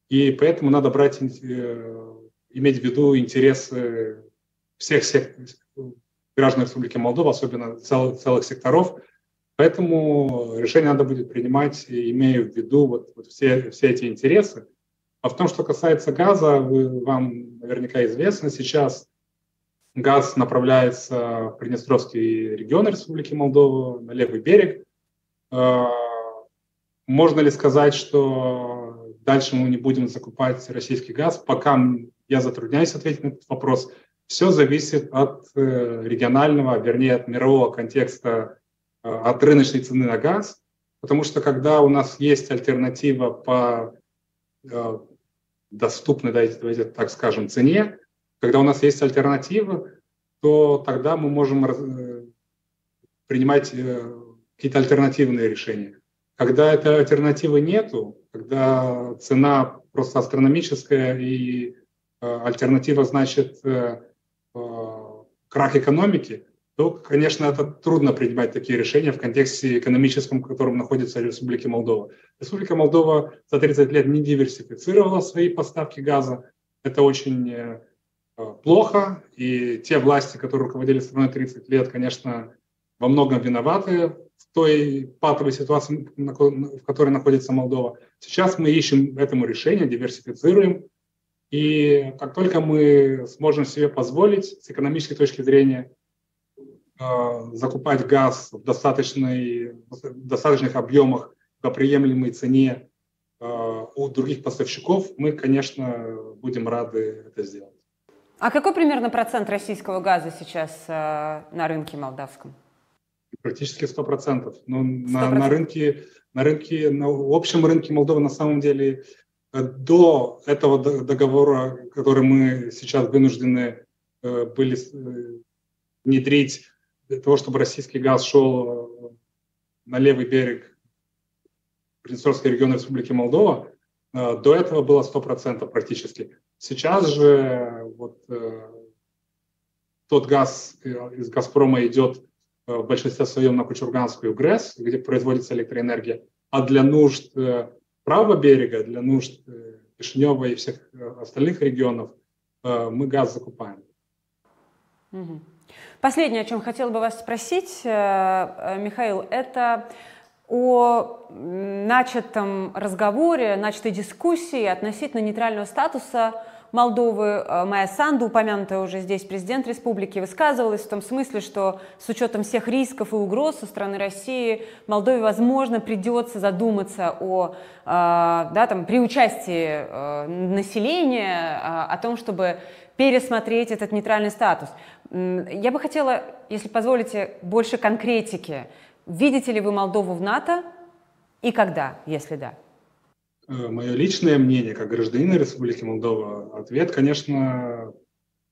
Q: и поэтому надо брать, э, иметь в виду интересы всех, всех граждан Республики Молдова, особенно целых, целых секторов. Поэтому решение надо будет принимать, имея в виду вот, вот все, все эти интересы. А в том, что касается газа, вы, вам наверняка известно, сейчас газ направляется в Приднестровский регион Республики Молдова, на левый берег. А, можно ли сказать, что дальше мы не будем закупать российский газ? Пока я затрудняюсь ответить на этот вопрос. Все зависит от э, регионального, вернее, от мирового контекста, э, от рыночной цены на газ. Потому что когда у нас есть альтернатива по доступной, давайте так скажем, цене, когда у нас есть альтернативы, то тогда мы можем э, принимать э, какие-то альтернативные решения. Когда этой альтернативы нету, когда цена просто астрономическая и э, альтернатива значит крах экономики, то, конечно, это трудно принимать такие решения в контексте экономическом, в котором находится Республика Молдова. Республика Молдова за 30 лет не диверсифицировала свои поставки газа. Это очень Э, плохо, и те власти, которые руководили страной 30 лет, конечно, во многом виноваты в той патовой ситуации, в которой находится Молдова. Сейчас мы ищем этому решение, диверсифицируем, и как только мы сможем себе позволить с экономической точки зрения э, закупать газ в, достаточной, в достаточных объемах по приемлемой цене э, у других поставщиков, мы, конечно, будем рады это сделать.
B: А какой примерно процент российского газа сейчас э, на рынке молдавском?
Q: Практически 100%. Но 100%. На, на рынке, на рынке, на общем рынке Молдовы на самом деле э, до этого договора, который мы сейчас вынуждены э, были э, внедрить для того, чтобы российский газ шел на левый берег Приднестровского региона Республики Молдова, до этого было 100% практически. Сейчас же вот э, тот газ э, из «Газпрома» идет э, в большинстве своем на Кучурганскую ГРЭС, где производится электроэнергия, а для нужд э, правого берега, для нужд э, Кишинева и всех э, остальных регионов э, мы газ закупаем.
B: Последнее, о чем хотела бы вас спросить, э, э, Михаил, это о начатом разговоре, начатой дискуссии относительно нейтрального статуса Молдовы. Э, Майя Санду, упомянутая уже здесь президент республики, высказывалась в том смысле, что с учетом всех рисков и угроз со стороны России Молдове, возможно, придется задуматься о, э, да, там, при участии населения о том, чтобы пересмотреть этот нейтральный статус. Я бы хотела, если позволите, больше конкретики. Видите ли вы Молдову в НАТО и когда, если да?
Q: Э, Мое личное мнение, как гражданина Республики Молдова, ответ, конечно,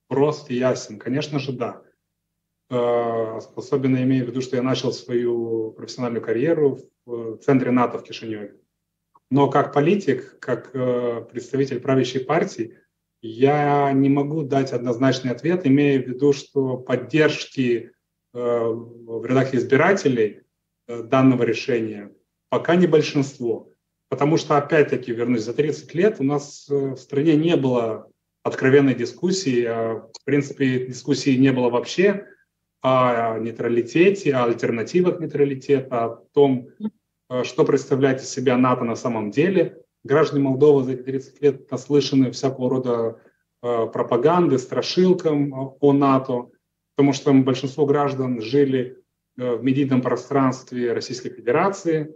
Q: прост и ясен. Конечно же, да. Э, особенно имея в виду, что я начал свою профессиональную карьеру в центре НАТО в Кишиневе. Но как политик, как э, представитель правящей партии, я не могу дать однозначный ответ, имея в виду, что поддержки в рядах избирателей данного решения пока не большинство. потому что, опять-таки, вернусь, за 30 лет у нас в стране не было откровенной дискуссии, а, в принципе, дискуссии не было вообще о нейтралитете, о альтернативах нейтралитета, о том, что представляет из себя НАТО на самом деле. Граждане Молдовы за эти 30 лет наслышаны всякого рода пропаганды, страшилкам о НАТО, потому что большинство граждан жили Э, в медийном пространстве Российской Федерации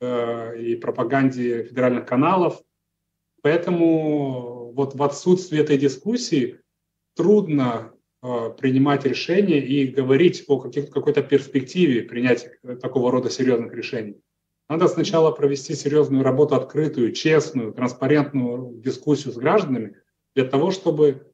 Q: э, и пропаганде федеральных каналов. Поэтому вот в отсутствии этой дискуссии трудно э, принимать решения и говорить о какой-то перспективе принятия такого рода серьезных решений. Надо сначала провести серьезную работу, открытую, честную, транспарентную дискуссию с гражданами для того, чтобы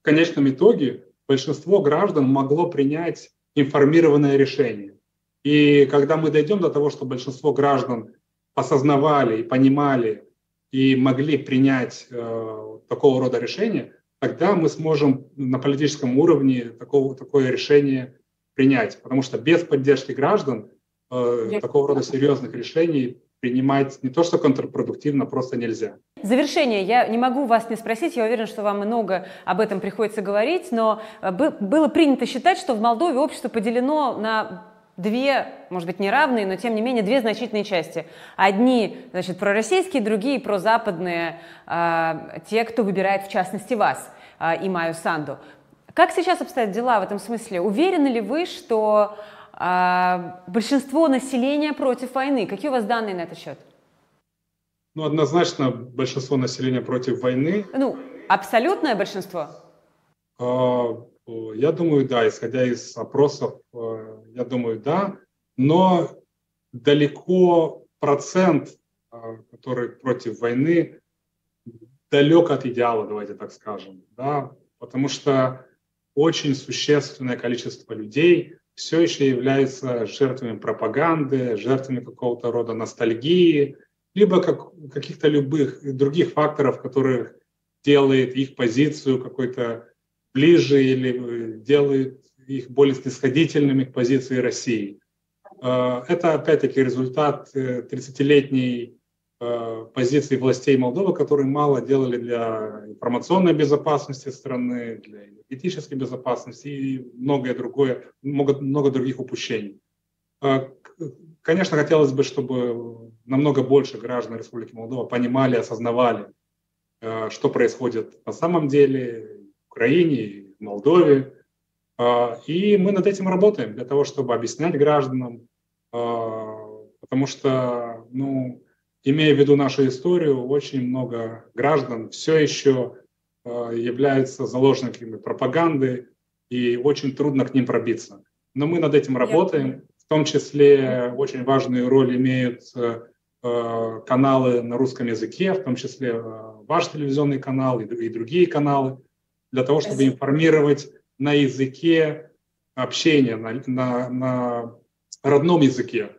Q: в конечном итоге большинство граждан могло принять информированное решение. И когда мы дойдем до того, что большинство граждан осознавали и понимали и могли принять э, такого рода решение, тогда мы сможем на политическом уровне такого, такое решение принять. Потому что без поддержки граждан э, такого рода серьезных решений принимать не то что контрпродуктивно, просто нельзя.
B: Завершение. Я не могу вас не спросить, я уверена, что вам много об этом приходится говорить, но э, было принято считать, что в Молдове общество поделено на две, может быть, неравные, но тем не менее две значительные части. Одни, значит, пророссийские, другие прозападные, э, те, кто выбирает, в частности, вас э, и Маю Санду. Как сейчас обстоят дела в этом смысле? Уверены ли вы, что а, большинство населения против войны. Какие у вас данные на этот счет?
Q: Ну, однозначно большинство населения против войны.
B: Ну, абсолютное большинство?
Q: А, я думаю, да. Исходя из опросов, а, я думаю, да. Но далеко процент, который против войны, далек от идеала, давайте так скажем. Да? Потому что очень существенное количество людей все еще являются жертвами пропаганды, жертвами какого-то рода ностальгии, либо как, каких-то любых других факторов, которые делают их позицию какой-то ближе или э, делают их более снисходительными к позиции России. Э, это опять-таки результат 30-летней э, позиции властей Молдовы, которые мало делали для информационной безопасности страны, для этической безопасности и многое другое, много, много других упущений. А, конечно, хотелось бы, чтобы намного больше граждан Республики Молдова понимали, осознавали, а, что происходит на самом деле в Украине, в Молдове. А, и мы над этим работаем для того, чтобы объяснять гражданам, потому что, ну, имея в виду нашу историю, очень много граждан все еще являются заложниками пропаганды, и очень трудно к ним пробиться. Но мы над этим работаем. В том числе очень важную роль имеют э, э, каналы на русском языке, в том числе ваш телевизионный канал и другие каналы, для того, чтобы информировать на языке общения, на, на, на родном языке.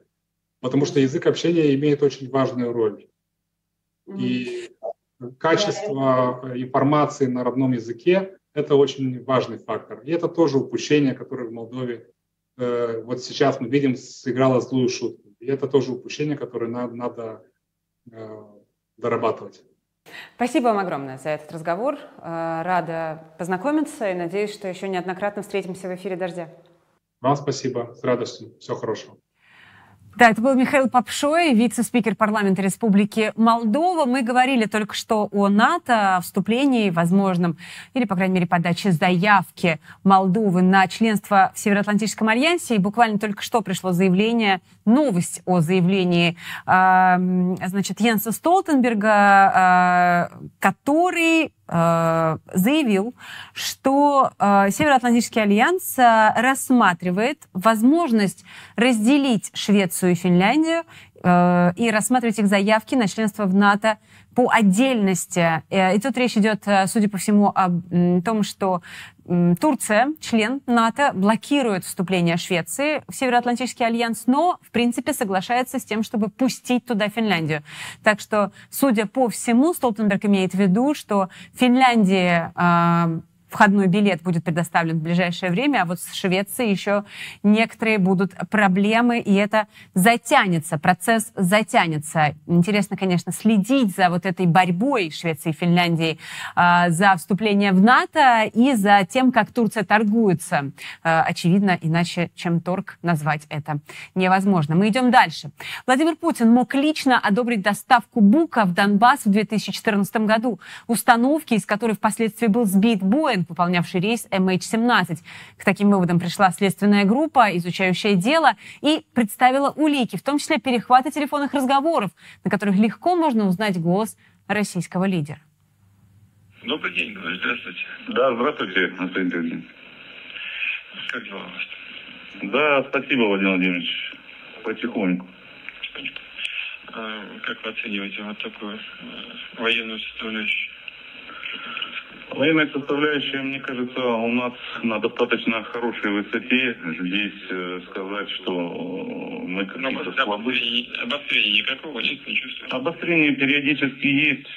Q: Потому что язык общения имеет очень важную роль. И качество информации на родном языке – это очень важный фактор. И это тоже упущение, которое в Молдове э, вот сейчас мы видим, сыграло злую шутку. И это тоже упущение, которое надо, надо э, дорабатывать.
B: Спасибо вам огромное за этот разговор. Э, рада познакомиться и надеюсь, что еще неоднократно встретимся в эфире «Дождя».
Q: Вам спасибо. С радостью. Всего хорошего.
B: Да, это был Михаил Попшой, вице-спикер парламента Республики Молдова. Мы говорили только что о НАТО, о вступлении возможном, или, по крайней мере, подаче заявки Молдовы на членство в Североатлантическом альянсе. И буквально только что пришло заявление, новость о заявлении, э, значит, Йенса Столтенберга, э, который заявил, что э, Североатлантический альянс э, рассматривает возможность разделить Швецию и Финляндию и рассматривать их заявки на членство в НАТО по отдельности. И тут речь идет, судя по всему, о том, что Турция, член НАТО, блокирует вступление Швеции в Североатлантический альянс, но, в принципе, соглашается с тем, чтобы пустить туда Финляндию. Так что, судя по всему, Столтенберг имеет в виду, что Финляндия входной билет будет предоставлен в ближайшее время, а вот с Швецией еще некоторые будут проблемы, и это затянется, процесс затянется. Интересно, конечно, следить за вот этой борьбой Швеции и Финляндии э, за вступление в НАТО и за тем, как Турция торгуется. Э, очевидно, иначе, чем торг, назвать это невозможно. Мы идем дальше. Владимир Путин мог лично одобрить доставку Бука в Донбасс в 2014 году. Установки, из которой впоследствии был сбит Боинг, Боинг, выполнявший рейс MH17. К таким выводам пришла следственная группа, изучающая дело, и представила улики, в том числе перехваты телефонных разговоров, на которых легко можно узнать голос российского лидера.
R: Добрый день, здравствуйте. Да, здравствуйте, Анатолий Дмитриевич. Как дела у вас? Да, спасибо, Владимир Владимирович. Потихоньку. А, как вы оцениваете вот такую э, военную составляющую? Военная составляющая, мне кажется, у нас на достаточно хорошей высоте. Здесь э, сказать, что э, мы какие-то слабы. Обострения никакого нет, не? Обострение периодически есть.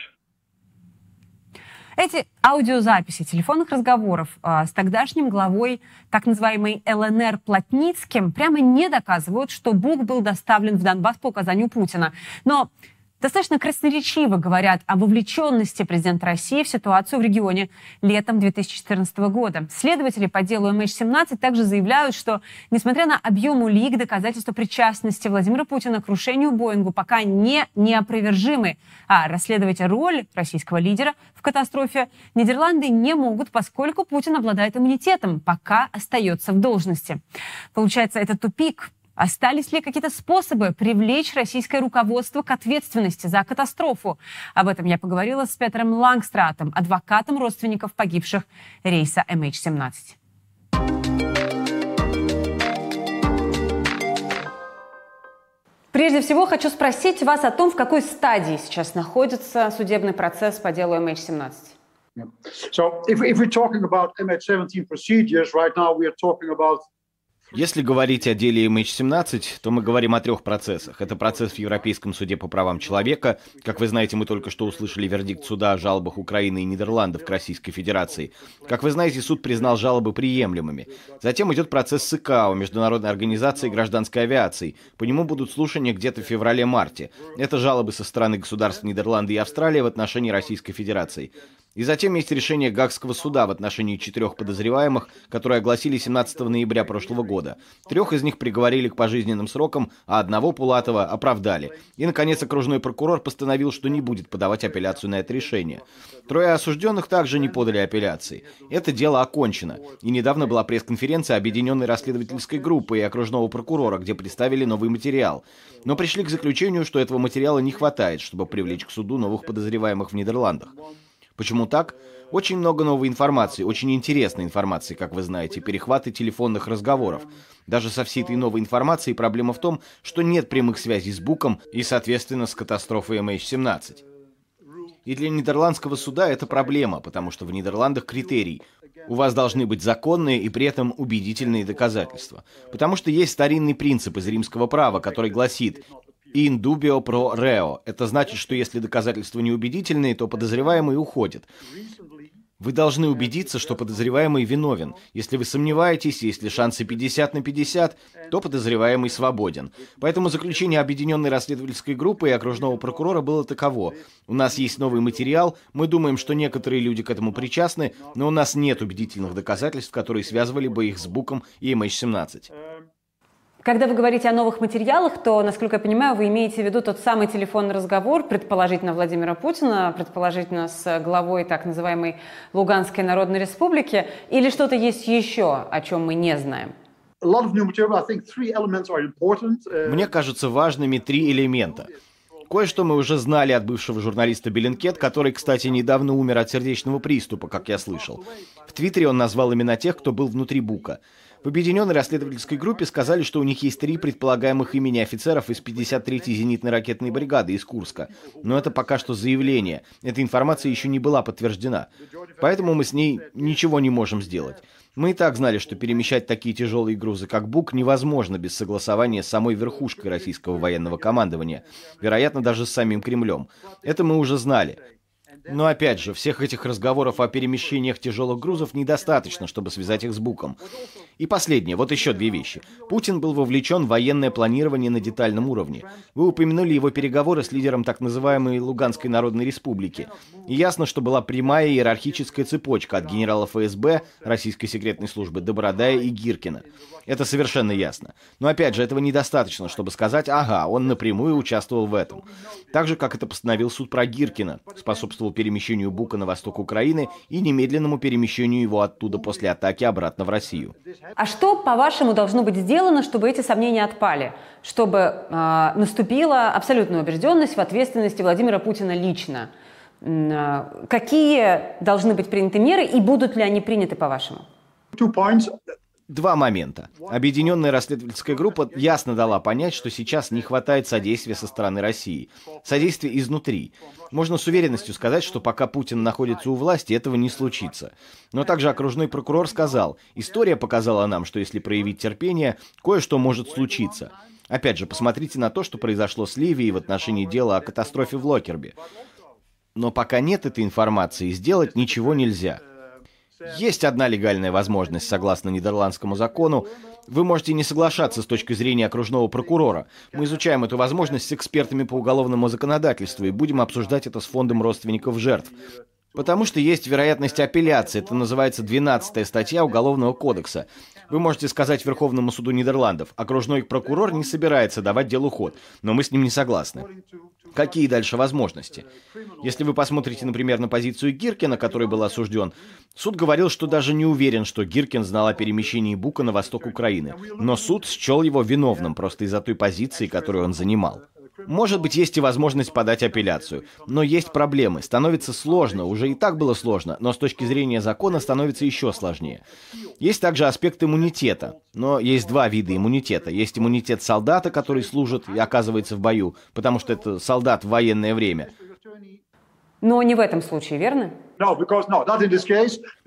B: Эти аудиозаписи телефонных разговоров э, с тогдашним главой так называемой ЛНР Плотницким прямо не доказывают, что Бук был доставлен в Донбасс по указанию Путина. Но достаточно красноречиво говорят о вовлеченности президента России в ситуацию в регионе летом 2014 года. Следователи по делу MH17 также заявляют, что, несмотря на объем улик, доказательства причастности Владимира Путина к крушению Боингу пока не неопровержимы, а расследовать роль российского лидера в катастрофе Нидерланды не могут, поскольку Путин обладает иммунитетом, пока остается в должности. Получается, это тупик, Остались ли какие-то способы привлечь российское руководство к ответственности за катастрофу? Об этом я поговорила с Петром Лангстратом, адвокатом родственников погибших рейса MH17. Прежде всего, хочу спросить вас о том, в какой стадии сейчас находится судебный процесс по делу MH17.
S: So, if, if we're talking about MH17 procedures, right now we are talking about
I: если говорить о деле MH17, то мы говорим о трех процессах. Это процесс в Европейском суде по правам человека. Как вы знаете, мы только что услышали вердикт суда о жалобах Украины и Нидерландов к Российской Федерации. Как вы знаете, суд признал жалобы приемлемыми. Затем идет процесс СКАО, Международной организации гражданской авиации. По нему будут слушания где-то в феврале-марте. Это жалобы со стороны государств Нидерланды и Австралии в отношении Российской Федерации. И затем есть решение Гагского суда в отношении четырех подозреваемых, которые огласили 17 ноября прошлого года. Трех из них приговорили к пожизненным срокам, а одного Пулатова оправдали. И, наконец, окружной прокурор постановил, что не будет подавать апелляцию на это решение. Трое осужденных также не подали апелляции. Это дело окончено. И недавно была пресс-конференция Объединенной расследовательской группы и окружного прокурора, где представили новый материал. Но пришли к заключению, что этого материала не хватает, чтобы привлечь к суду новых подозреваемых в Нидерландах. Почему так? Очень много новой информации, очень интересной информации, как вы знаете, перехваты телефонных разговоров. Даже со всей этой новой информацией проблема в том, что нет прямых связей с Буком и, соответственно, с катастрофой MH17. И для нидерландского суда это проблема, потому что в Нидерландах критерий. У вас должны быть законные и при этом убедительные доказательства. Потому что есть старинный принцип из римского права, который гласит In dubio pro reo. Это значит, что если доказательства неубедительные, то подозреваемый уходит. Вы должны убедиться, что подозреваемый виновен. Если вы сомневаетесь, если шансы 50 на 50, то подозреваемый свободен. Поэтому заключение Объединенной расследовательской группы и окружного прокурора было таково. У нас есть новый материал, мы думаем, что некоторые люди к этому причастны, но у нас нет убедительных доказательств, которые связывали бы их с Буком и MH17.
B: Когда вы говорите о новых материалах, то, насколько я понимаю, вы имеете в виду тот самый телефонный разговор, предположительно Владимира Путина, предположительно с главой так называемой Луганской Народной Республики, или что-то есть еще, о чем мы не знаем?
I: Мне кажется важными три элемента. Кое-что мы уже знали от бывшего журналиста Беллинкет, который, кстати, недавно умер от сердечного приступа, как я слышал. В Твиттере он назвал имена тех, кто был внутри Бука. В Объединенной расследовательской группе сказали, что у них есть три предполагаемых имени офицеров из 53-й зенитной ракетной бригады из Курска. Но это пока что заявление. Эта информация еще не была подтверждена. Поэтому мы с ней ничего не можем сделать. Мы и так знали, что перемещать такие тяжелые грузы, как БУК, невозможно без согласования с самой верхушкой российского военного командования. Вероятно, даже с самим Кремлем. Это мы уже знали. Но опять же, всех этих разговоров о перемещениях тяжелых грузов недостаточно, чтобы связать их с Буком. И последнее, вот еще две вещи. Путин был вовлечен в военное планирование на детальном уровне. Вы упомянули его переговоры с лидером так называемой Луганской Народной Республики. И ясно, что была прямая иерархическая цепочка от генерала ФСБ, Российской секретной службы, до Бородая и Гиркина. Это совершенно ясно. Но опять же, этого недостаточно, чтобы сказать, ага, он напрямую участвовал в этом. Так же, как это постановил суд про Гиркина, способствовал перемещению Бука на восток Украины и немедленному перемещению его оттуда после атаки обратно в Россию.
B: А что, по-вашему, должно быть сделано, чтобы эти сомнения отпали? Чтобы э, наступила абсолютная убежденность в ответственности Владимира Путина лично? Э, какие должны быть приняты меры и будут ли они приняты, по-вашему?
I: Два момента. Объединенная расследовательская группа ясно дала понять, что сейчас не хватает содействия со стороны России. Содействия изнутри. Можно с уверенностью сказать, что пока Путин находится у власти, этого не случится. Но также окружной прокурор сказал, история показала нам, что если проявить терпение, кое-что может случиться. Опять же, посмотрите на то, что произошло с Ливией в отношении дела о катастрофе в Локербе. Но пока нет этой информации, сделать ничего нельзя. Есть одна легальная возможность, согласно нидерландскому закону. Вы можете не соглашаться с точки зрения окружного прокурора. Мы изучаем эту возможность с экспертами по уголовному законодательству и будем обсуждать это с фондом родственников жертв. Потому что есть вероятность апелляции. Это называется 12 статья Уголовного кодекса. Вы можете сказать Верховному суду Нидерландов, окружной прокурор не собирается давать делу ход, но мы с ним не согласны. Какие дальше возможности? Если вы посмотрите, например, на позицию Гиркина, который был осужден, суд говорил, что даже не уверен, что Гиркин знал о перемещении Бука на восток Украины. Но суд счел его виновным просто из-за той позиции, которую он занимал. Может быть, есть и возможность подать апелляцию. Но есть проблемы. Становится сложно. Уже и так было сложно, но с точки зрения закона становится еще сложнее. Есть также аспект иммунитета. Но есть два вида иммунитета. Есть иммунитет солдата, который служит и оказывается в бою, потому что это солдат в военное время.
B: Но не в этом случае, верно?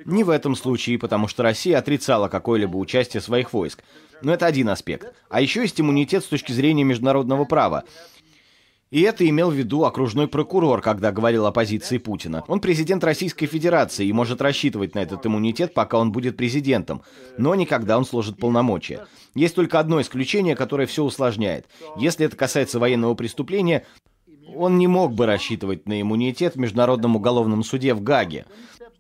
I: Не в этом случае, потому что Россия отрицала какое-либо участие своих войск. Но это один аспект. А еще есть иммунитет с точки зрения международного права. И это имел в виду окружной прокурор, когда говорил о позиции Путина. Он президент Российской Федерации и может рассчитывать на этот иммунитет, пока он будет президентом, но не когда он сложит полномочия. Есть только одно исключение, которое все усложняет. Если это касается военного преступления, он не мог бы рассчитывать на иммунитет в Международном уголовном суде в Гаге.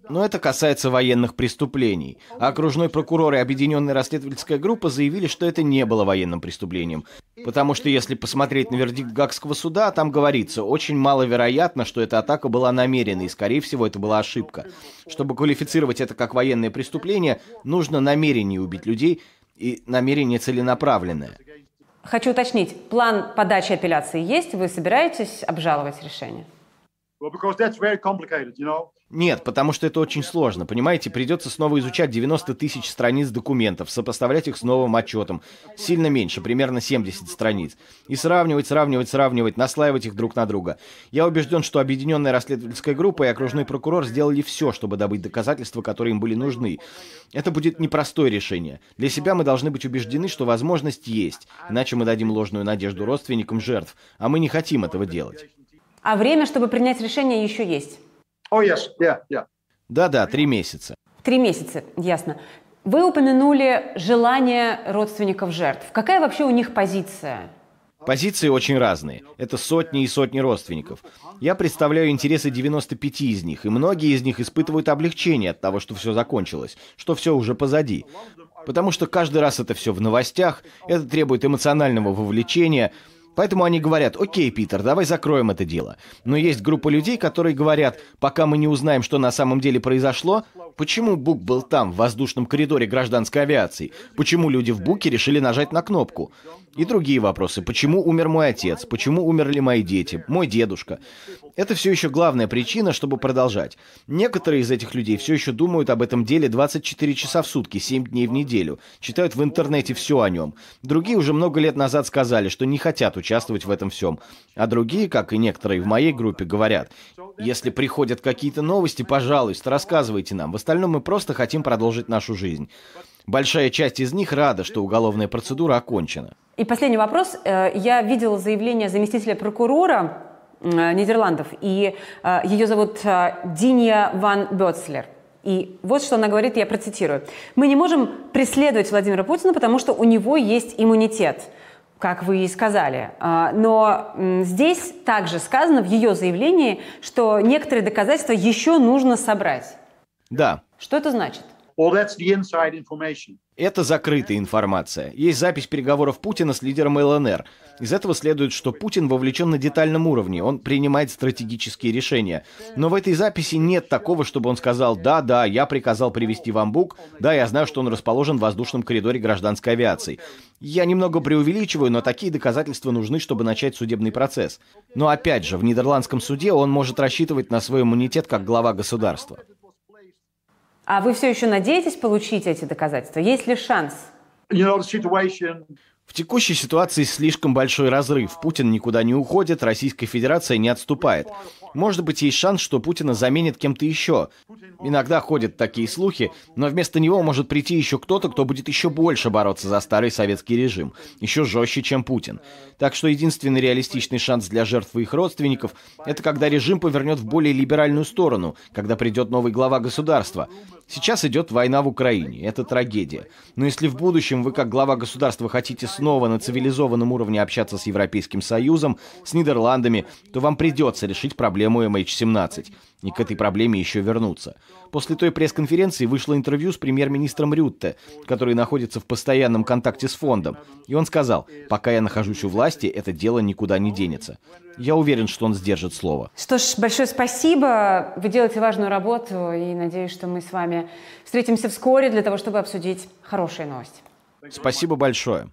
I: Но это касается военных преступлений. А окружной прокурор и объединенная расследовательская группа заявили, что это не было военным преступлением. Потому что если посмотреть на вердикт Гагского суда, там говорится, очень маловероятно, что эта атака была намеренной, и, скорее всего, это была ошибка. Чтобы квалифицировать это как военное преступление, нужно намерение убить людей и намерение целенаправленное.
B: Хочу уточнить, план подачи апелляции есть? Вы собираетесь обжаловать решение?
I: Нет, потому что это очень сложно, понимаете? Придется снова изучать 90 тысяч страниц документов, сопоставлять их с новым отчетом. Сильно меньше, примерно 70 страниц. И сравнивать, сравнивать, сравнивать, наслаивать их друг на друга. Я убежден, что Объединенная расследовательская группа и окружной прокурор сделали все, чтобы добыть доказательства, которые им были нужны. Это будет непростое решение. Для себя мы должны быть убеждены, что возможность есть, иначе мы дадим ложную надежду родственникам жертв, а мы не хотим этого делать.
B: А время, чтобы принять решение, еще есть.
S: Oh, yes, yeah, yeah.
I: Да-да, три месяца.
B: Три месяца, ясно. Вы упомянули желание родственников жертв. Какая вообще у них позиция?
I: Позиции очень разные. Это сотни и сотни родственников. Я представляю интересы 95 из них, и многие из них испытывают облегчение от того, что все закончилось, что все уже позади. Потому что каждый раз это все в новостях, это требует эмоционального вовлечения, Поэтому они говорят, окей, Питер, давай закроем это дело. Но есть группа людей, которые говорят, пока мы не узнаем, что на самом деле произошло, почему Бук был там, в воздушном коридоре гражданской авиации, почему люди в Буке решили нажать на кнопку. И другие вопросы. Почему умер мой отец? Почему умерли мои дети? Мой дедушка? Это все еще главная причина, чтобы продолжать. Некоторые из этих людей все еще думают об этом деле 24 часа в сутки, 7 дней в неделю. Читают в интернете все о нем. Другие уже много лет назад сказали, что не хотят участвовать в этом всем. А другие, как и некоторые в моей группе, говорят, если приходят какие-то новости, пожалуйста, рассказывайте нам. В остальном мы просто хотим продолжить нашу жизнь. Большая часть из них рада, что уголовная процедура окончена.
B: И последний вопрос. Э, я видела заявление заместителя прокурора Нидерландов, и ее зовут Динья ван Бетцлер. И вот что она говорит, я процитирую. «Мы не можем преследовать Владимира Путина, потому что у него есть иммунитет» как вы и сказали. Но здесь также сказано в ее заявлении, что некоторые доказательства еще нужно собрать.
I: Да.
B: Что это значит?
I: Это закрытая информация. Есть запись переговоров Путина с лидером ЛНР. Из этого следует, что Путин вовлечен на детальном уровне, он принимает стратегические решения. Но в этой записи нет такого, чтобы он сказал «Да, да, я приказал привести в Амбук, да, я знаю, что он расположен в воздушном коридоре гражданской авиации». Я немного преувеличиваю, но такие доказательства нужны, чтобы начать судебный процесс. Но опять же, в нидерландском суде он может рассчитывать на свой иммунитет как глава государства.
B: А вы все еще надеетесь получить эти доказательства? Есть ли шанс?
I: В текущей ситуации слишком большой разрыв. Путин никуда не уходит, Российская Федерация не отступает. Может быть, есть шанс, что Путина заменит кем-то еще. Иногда ходят такие слухи, но вместо него может прийти еще кто-то, кто будет еще больше бороться за старый советский режим, еще жестче, чем Путин. Так что единственный реалистичный шанс для жертв и их родственников – это когда режим повернет в более либеральную сторону, когда придет новый глава государства. Сейчас идет война в Украине, это трагедия. Но если в будущем вы как глава государства хотите снова на цивилизованном уровне общаться с Европейским Союзом, с Нидерландами, то вам придется решить проблему MH17 и к этой проблеме еще вернуться. После той пресс-конференции вышло интервью с премьер-министром Рютте, который находится в постоянном контакте с фондом. И он сказал, пока я нахожусь у власти, это дело никуда не денется. Я уверен, что он сдержит слово.
B: Что ж, большое спасибо. Вы делаете важную работу, и надеюсь, что мы с вами встретимся вскоре для того, чтобы обсудить хорошие новости.
I: Спасибо большое.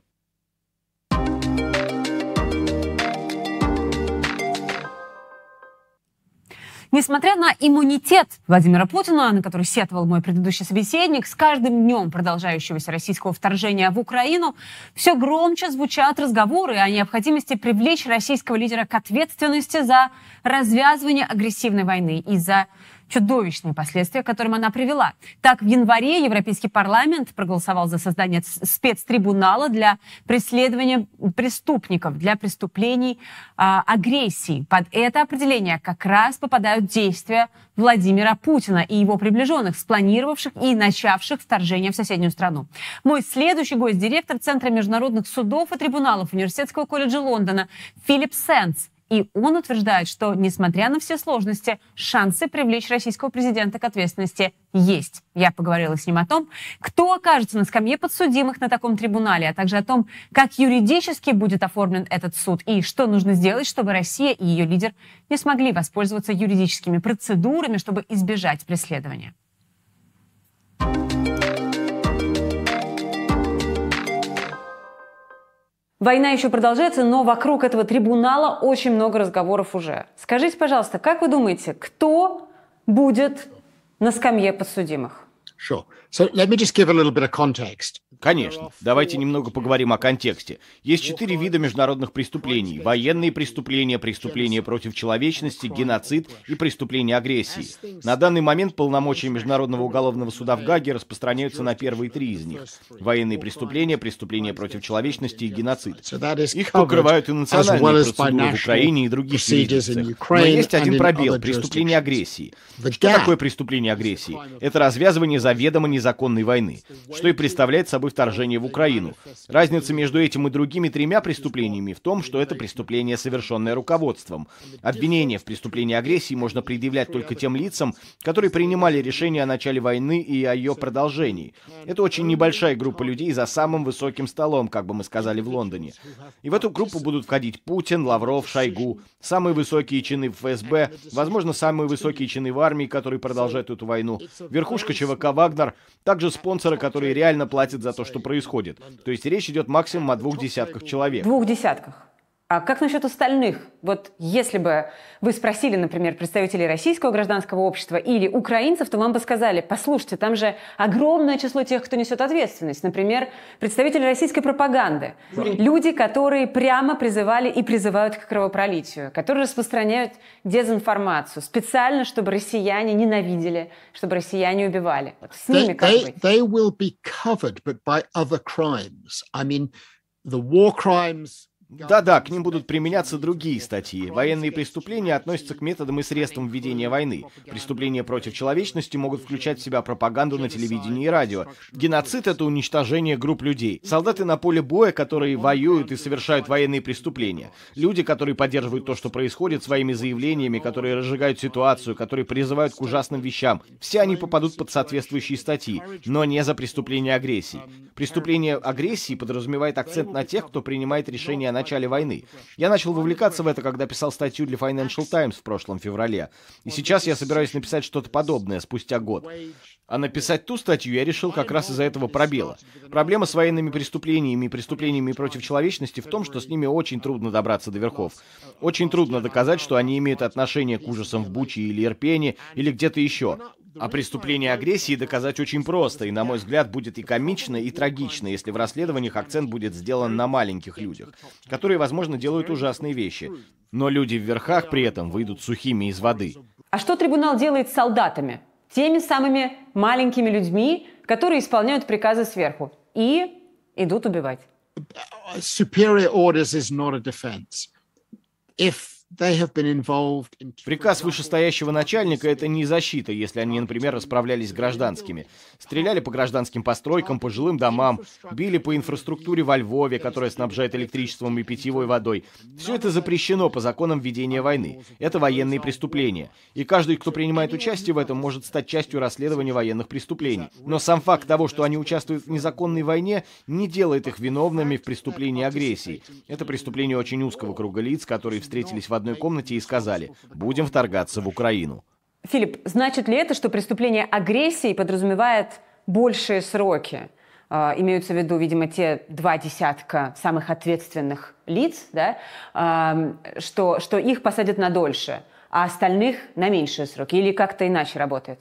B: Несмотря на иммунитет Владимира Путина, на который сетовал мой предыдущий собеседник, с каждым днем продолжающегося российского вторжения в Украину все громче звучат разговоры о необходимости привлечь российского лидера к ответственности за развязывание агрессивной войны и за чудовищные последствия, к которым она привела. Так, в январе Европейский парламент проголосовал за создание спецтрибунала для преследования преступников, для преступлений э, агрессии. Под это определение как раз попадают действия Владимира Путина и его приближенных, спланировавших и начавших вторжение в соседнюю страну. Мой следующий гость – директор Центра международных судов и трибуналов Университетского колледжа Лондона Филипп Сенс. И он утверждает, что, несмотря на все сложности, шансы привлечь российского президента к ответственности есть. Я поговорила с ним о том, кто окажется на скамье подсудимых на таком трибунале, а также о том, как юридически будет оформлен этот суд и что нужно сделать, чтобы Россия и ее лидер не смогли воспользоваться юридическими процедурами, чтобы избежать преследования. Война еще продолжается, но вокруг этого трибунала очень много разговоров уже. Скажите, пожалуйста, как вы думаете, кто будет на скамье подсудимых?
T: Sure.
I: Конечно. Давайте немного поговорим о контексте. Есть четыре вида международных преступлений. Военные преступления, преступления против человечности, геноцид и преступления агрессии. На данный момент полномочия Международного уголовного суда в Гаге распространяются на первые три из них. Военные преступления, преступления против человечности и геноцид. Их покрывают и национальные процедуры в Украине и других юрисдикциях. Но есть один пробел – преступление агрессии. Что такое преступление агрессии? Это развязывание заведомо незаконной войны, что и представляет собой вторжение в Украину. Разница между этим и другими тремя преступлениями в том, что это преступление, совершенное руководством. Обвинение в преступлении агрессии можно предъявлять только тем лицам, которые принимали решение о начале войны и о ее продолжении. Это очень небольшая группа людей за самым высоким столом, как бы мы сказали в Лондоне. И в эту группу будут входить Путин, Лавров, Шойгу, самые высокие чины ФСБ, возможно, самые высокие чины в армии, которые продолжают эту войну, верхушка ЧВК «Вагнер», также спонсоры, которые реально платят за то, то, что происходит. То есть речь идет максимум о двух десятках человек.
B: Двух десятках. А как насчет остальных? Вот если бы вы спросили, например, представителей российского гражданского общества или украинцев, то вам бы сказали, послушайте, там же огромное число тех, кто несет ответственность. Например, представители российской пропаганды. Люди, которые прямо призывали и призывают к кровопролитию, которые распространяют дезинформацию специально, чтобы россияне ненавидели, чтобы россияне убивали. Вот с ними как
T: they,
B: быть?
T: they will be covered, but by other crimes. I mean, the war crimes
I: Да-да, к ним будут применяться другие статьи. Военные преступления относятся к методам и средствам ведения войны. Преступления против человечности могут включать в себя пропаганду на телевидении и радио. Геноцид — это уничтожение групп людей. Солдаты на поле боя, которые воюют и совершают военные преступления. Люди, которые поддерживают то, что происходит, своими заявлениями, которые разжигают ситуацию, которые призывают к ужасным вещам. Все они попадут под соответствующие статьи, но не за преступление агрессии. Преступление агрессии подразумевает акцент на тех, кто принимает решения о начале войны. Я начал вовлекаться в это, когда писал статью для Financial Times в прошлом феврале. И сейчас я собираюсь написать что-то подобное спустя год. А написать ту статью я решил как раз из-за этого пробела. Проблема с военными преступлениями и преступлениями против человечности в том, что с ними очень трудно добраться до верхов. Очень трудно доказать, что они имеют отношение к ужасам в Буче или Ирпене или где-то еще. А преступление агрессии доказать очень просто, и, на мой взгляд, будет и комично, и трагично, если в расследованиях акцент будет сделан на маленьких людях, которые, возможно, делают ужасные вещи. Но люди в верхах при этом выйдут сухими из воды.
B: А что трибунал делает с солдатами? Теми самыми маленькими людьми, которые исполняют приказы сверху и идут убивать.
T: Superior orders is not a defense. If
I: Приказ вышестоящего начальника — это не защита, если они, например, расправлялись с гражданскими. Стреляли по гражданским постройкам, по жилым домам, били по инфраструктуре во Львове, которая снабжает электричеством и питьевой водой. Все это запрещено по законам ведения войны. Это военные преступления. И каждый, кто принимает участие в этом, может стать частью расследования военных преступлений. Но сам факт того, что они участвуют в незаконной войне, не делает их виновными в преступлении агрессии. Это преступление очень узкого круга лиц, которые встретились в одной комнате и сказали, будем вторгаться в Украину.
B: Филипп, значит ли это, что преступление агрессии подразумевает большие сроки? Uh, имеются в виду, видимо, те два десятка самых ответственных лиц, да, uh, что, что их посадят на дольше, а остальных на меньшие сроки, или как-то иначе работает?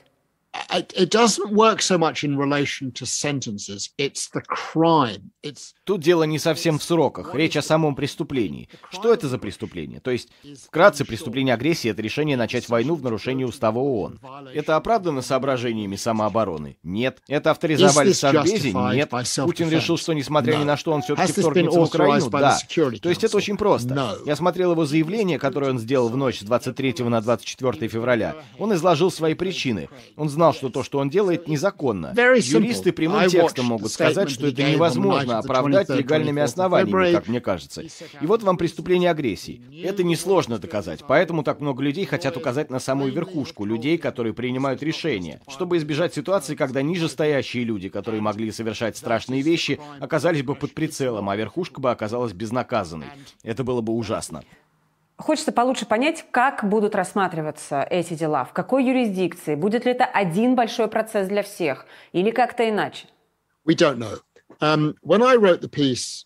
T: it doesn't work so much in relation to sentences. It's the crime. It's
I: Тут дело не совсем в сроках, речь о самом преступлении. Что это за преступление? То есть, вкратце, преступление агрессии — это решение начать войну в нарушении устава ООН. Это оправдано соображениями самообороны? Нет. Это авторизовали в Совбезе? Нет. Путин решил, что несмотря ни на что, он все-таки вторгнется в Украину? Да. То есть это очень просто. Я смотрел его заявление, которое он сделал в ночь с 23 на 24 февраля. Он изложил свои причины. Он знал, знал, что то, что он делает, незаконно. Юристы прямым текстом могут сказать, что это невозможно оправдать легальными основаниями, как мне кажется. И вот вам преступление агрессии. Это несложно доказать, поэтому так много людей хотят указать на самую верхушку, людей, которые принимают решения, чтобы избежать ситуации, когда ниже стоящие люди, которые могли совершать страшные вещи, оказались бы под прицелом, а верхушка бы оказалась безнаказанной. Это было бы ужасно.
B: Хочется получше понять, как будут рассматриваться эти дела, в какой юрисдикции, будет ли это один большой процесс для всех или как-то иначе.
T: We don't know. Um, when I wrote the piece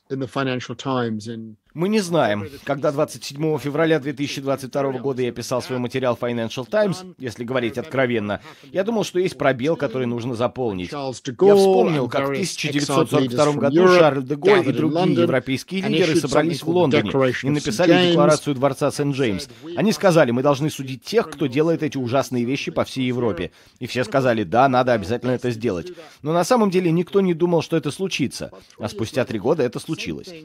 I: Мы не знаем. Когда 27 февраля 2022 года я писал свой материал Financial Times, если говорить откровенно, я думал, что есть пробел, который нужно заполнить. Я вспомнил, как в 1942 году Шарль де Голь и другие европейские лидеры собрались в Лондоне и написали декларацию Дворца Сент-Джеймс. Они сказали, мы должны судить тех, кто делает эти ужасные вещи по всей Европе. И все сказали, да, надо обязательно это сделать. Но на самом деле никто не думал, что это случится. А спустя три года это случилось.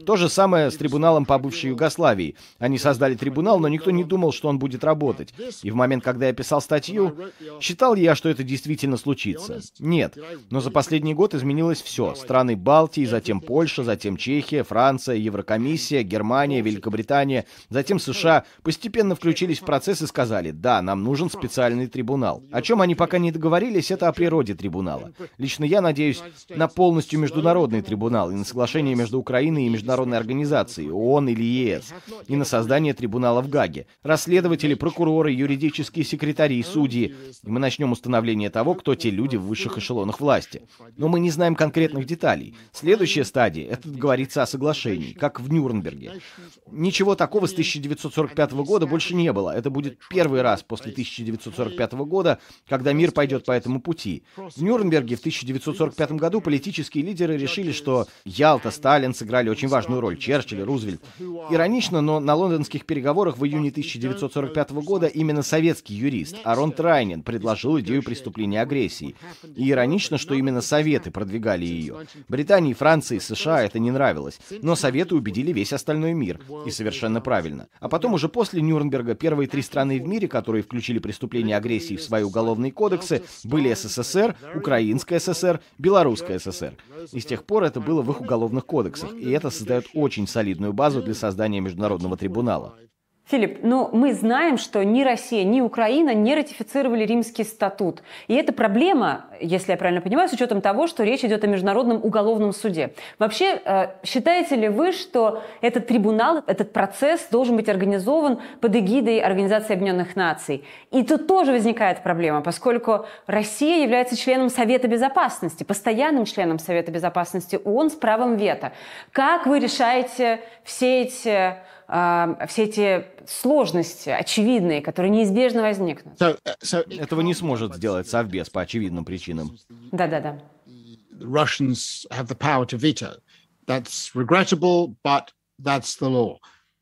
I: То же самое с трибуналом по бывшей Югославии. Они создали трибунал, но никто не думал, что он будет работать. И в момент, когда я писал статью, считал я, что это действительно случится? Нет. Но за последний год изменилось все. Страны Балтии, затем Польша, затем Чехия, Франция, Еврокомиссия, Германия, Великобритания, затем США постепенно включились в процесс и сказали, да, нам нужен специальный трибунал. О чем они пока не договорились, это о природе трибунала. Лично я надеюсь на полностью международный трибунал и на соглашение между Украиной и международной организацией, ООН или ЕС, и на создание трибунала в Гаге. Расследователи, прокуроры, юридические секретари судьи. И мы начнем установление того, кто те люди в высших эшелонах власти. Но мы не знаем конкретных деталей. Следующая стадия — это говорится о соглашении, как в Нюрнберге. Ничего такого с 1945 года больше не было. Это будет первый раз после 1945 года, когда мир пойдет по этому пути. В Нюрнберге в 1945 году политические лидеры решили, что Ялта, Сталин сыграли очень важную роль, Черчилль, Рузвельт, Рузвельт. Иронично, но на лондонских переговорах в июне 1945 года именно советский юрист Арон Трайнин предложил идею преступления агрессии. И иронично, что именно Советы продвигали ее. Британии, Франции, США это не нравилось. Но Советы убедили весь остальной мир. И совершенно правильно. А потом уже после Нюрнберга первые три страны в мире, которые включили преступление агрессии в свои уголовные кодексы, были СССР, Украинская ССР, Белорусская ССР. И с тех пор это было в их уголовных кодексах. И это создает очень солидную базу для создания международного трибунала.
B: Филипп, ну мы знаем, что ни Россия, ни Украина не ратифицировали Римский статут. И это проблема, если я правильно понимаю, с учетом того, что речь идет о Международном уголовном суде. Вообще, э, считаете ли вы, что этот трибунал, этот процесс должен быть организован под эгидой Организации Объединенных Наций? И тут тоже возникает проблема, поскольку Россия является членом Совета Безопасности, постоянным членом Совета Безопасности ООН с правом вето. Как вы решаете все эти все эти сложности очевидные, которые неизбежно возникнут. So,
I: so Этого не сможет сделать Совбез по очевидным причинам.
B: Да-да-да.
T: Russians have the power to veto. That's regrettable, but that's the law.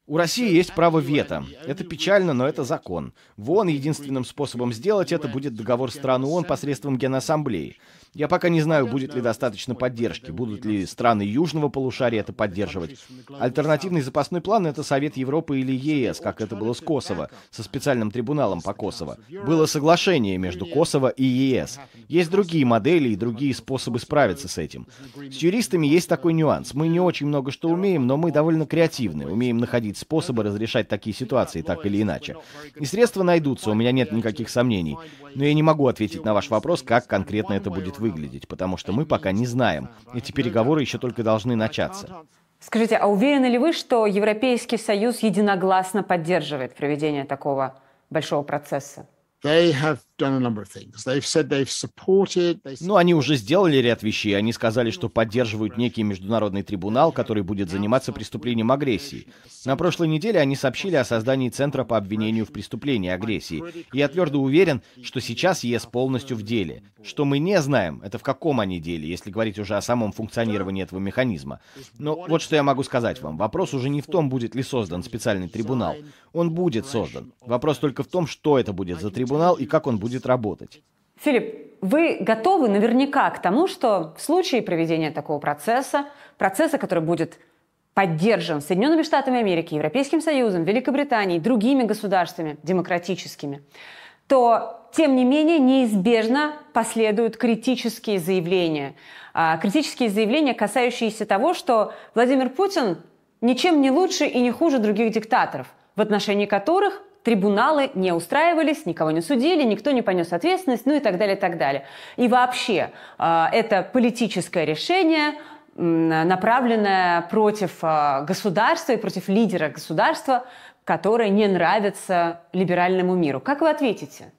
I: У России есть право вето. Это печально, но это закон. В ООН единственным способом сделать это будет договор стран ООН посредством Генассамблеи. Я пока не знаю, будет ли достаточно поддержки, будут ли страны Южного полушария это поддерживать. Альтернативный запасной план — это Совет Европы или ЕС, как это было с Косово, со специальным трибуналом по Косово. Было соглашение между Косово и ЕС. Есть другие модели и другие способы справиться с этим. С юристами есть такой нюанс. Мы не очень много что умеем, но мы довольно креативны, умеем находить способы разрешать такие ситуации так или иначе. И средства найдутся, у меня нет никаких сомнений. Но я не могу ответить на ваш вопрос, как конкретно это будет выглядеть потому что мы пока не знаем. Эти переговоры еще только должны начаться.
B: Скажите, а уверены ли вы, что Европейский Союз единогласно поддерживает проведение такого большого процесса?
I: Ну, они уже сделали ряд вещей. Они сказали, что поддерживают некий международный трибунал, который будет заниматься преступлением агрессии. На прошлой неделе они сообщили о создании Центра по обвинению в преступлении агрессии. Я твердо уверен, что сейчас ЕС полностью в деле. Что мы не знаем, это в каком они деле, если говорить уже о самом функционировании этого механизма. Но вот что я могу сказать вам. Вопрос уже не в том, будет ли создан специальный трибунал. Он будет создан. Вопрос только в том, что это будет за трибунал и как он будет работать.
B: Филипп, вы готовы наверняка к тому, что в случае проведения такого процесса, процесса, который будет поддержан Соединенными Штатами Америки, Европейским Союзом, Великобританией, другими государствами демократическими, то, тем не менее, неизбежно последуют критические заявления. А, критические заявления, касающиеся того, что Владимир Путин ничем не лучше и не хуже других диктаторов, в отношении которых трибуналы не устраивались, никого не судили, никто не понес ответственность, ну и так далее, и так далее. И вообще, а, это политическое решение, направленное против а, государства и против лидера государства, которое не нравится либеральному миру. Как вы ответите?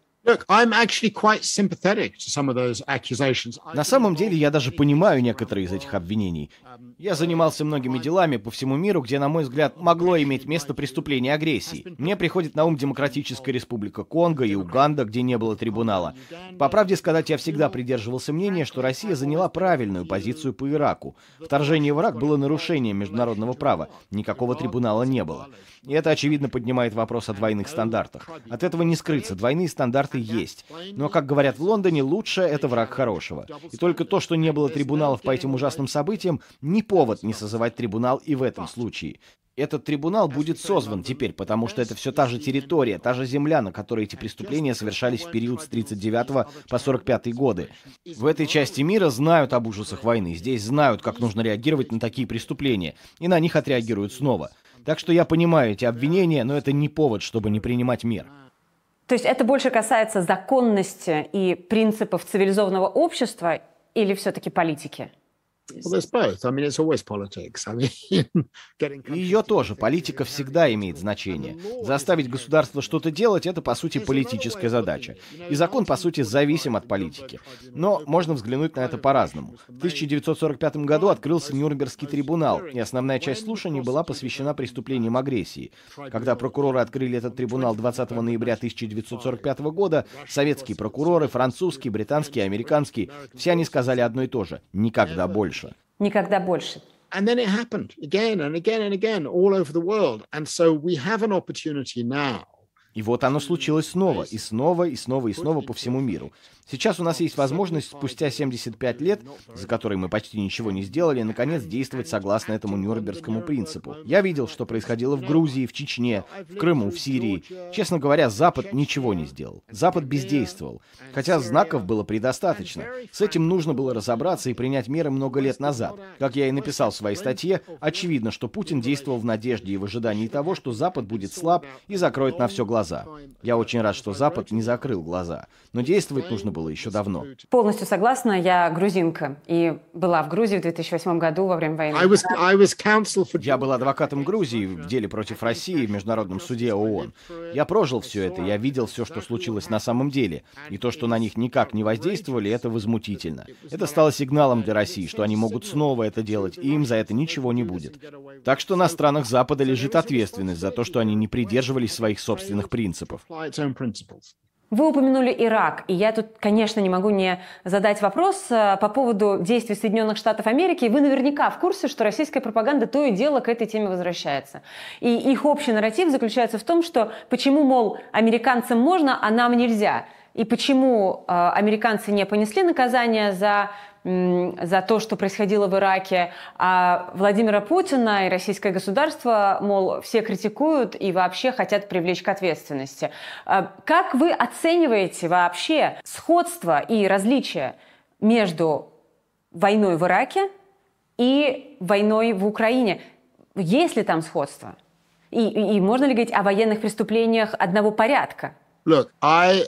I: На самом деле я даже понимаю некоторые из этих обвинений. Я занимался многими делами по всему миру, где, на мой взгляд, могло иметь место преступление агрессии. Мне приходит на ум Демократическая Республика Конго и Уганда, где не было трибунала. По правде сказать, я всегда придерживался мнения, что Россия заняла правильную позицию по Ираку. Вторжение в Ирак было нарушением международного права. Никакого трибунала не было. И это, очевидно, поднимает вопрос о двойных стандартах. От этого не скрыться, двойные стандарты есть. Но, как говорят в Лондоне, лучшее — это враг хорошего. И только то, что не было трибуналов по этим ужасным событиям, не повод не созывать трибунал и в этом случае. Этот трибунал будет созван теперь, потому что это все та же территория, та же земля, на которой эти преступления совершались в период с 39 по 45 годы. В этой части мира знают об ужасах войны, здесь знают, как нужно реагировать на такие преступления, и на них отреагируют снова. Так что я понимаю эти обвинения, но это не повод, чтобы не принимать мер.
B: То есть это больше касается законности и принципов цивилизованного общества или все-таки политики? [laughs]
I: Ее тоже. Политика всегда имеет значение. Заставить государство что-то делать — это, по сути, политическая задача. И закон, по сути, зависим от политики. Но можно взглянуть на это по-разному. В 1945 году открылся Нюрнбергский трибунал, и основная часть слушаний была посвящена преступлениям агрессии. Когда прокуроры открыли этот трибунал 20 ноября 1945 года, советские прокуроры, французские, британские, американские, все они сказали одно и то же — никогда больше.
B: Никогда больше.
T: And then it happened again and again and again all over the world. And so we have an opportunity now
I: И вот оно случилось снова, и снова, и снова, и снова по всему миру. Сейчас у нас есть возможность спустя 75 лет, за которые мы почти ничего не сделали, наконец действовать согласно этому Нюрнбергскому принципу. Я видел, что происходило в Грузии, в Чечне, в Крыму, в Сирии. Честно говоря, Запад ничего не сделал. Запад бездействовал. Хотя знаков было предостаточно. С этим нужно было разобраться и принять меры много лет назад. Как я и написал в своей статье, очевидно, что Путин действовал в надежде и в ожидании того, что Запад будет слаб и закроет на все глаза. Я очень рад, что Запад не закрыл глаза. Но действовать нужно было еще давно.
B: Полностью согласна. Я грузинка и была в Грузии в 2008 году во время войны.
T: I was, I was counsel for...
I: Я был адвокатом Грузии в деле против России в Международном суде ООН. Я прожил все это, я видел все, что случилось на самом деле. И то, что на них никак не воздействовали, это возмутительно. Это стало сигналом для России, что они могут снова это делать, и им за это ничего не будет. Так что на странах Запада лежит ответственность за то, что они не придерживались своих собственных принципов.
B: Вы упомянули Ирак, и я тут, конечно, не могу не задать вопрос э, по поводу действий Соединенных Штатов Америки. Вы наверняка в курсе, что российская пропаганда то и дело к этой теме возвращается. И их общий нарратив заключается в том, что почему, мол, американцам можно, а нам нельзя. И почему э, американцы не понесли наказание за за то, что происходило в Ираке, а Владимира Путина и российское государство, мол, все критикуют и вообще хотят привлечь к ответственности. А как вы оцениваете вообще сходство и различия между войной в Ираке и войной в Украине? Есть ли там сходство? И, и, и можно ли говорить о военных преступлениях одного порядка?
T: Look, I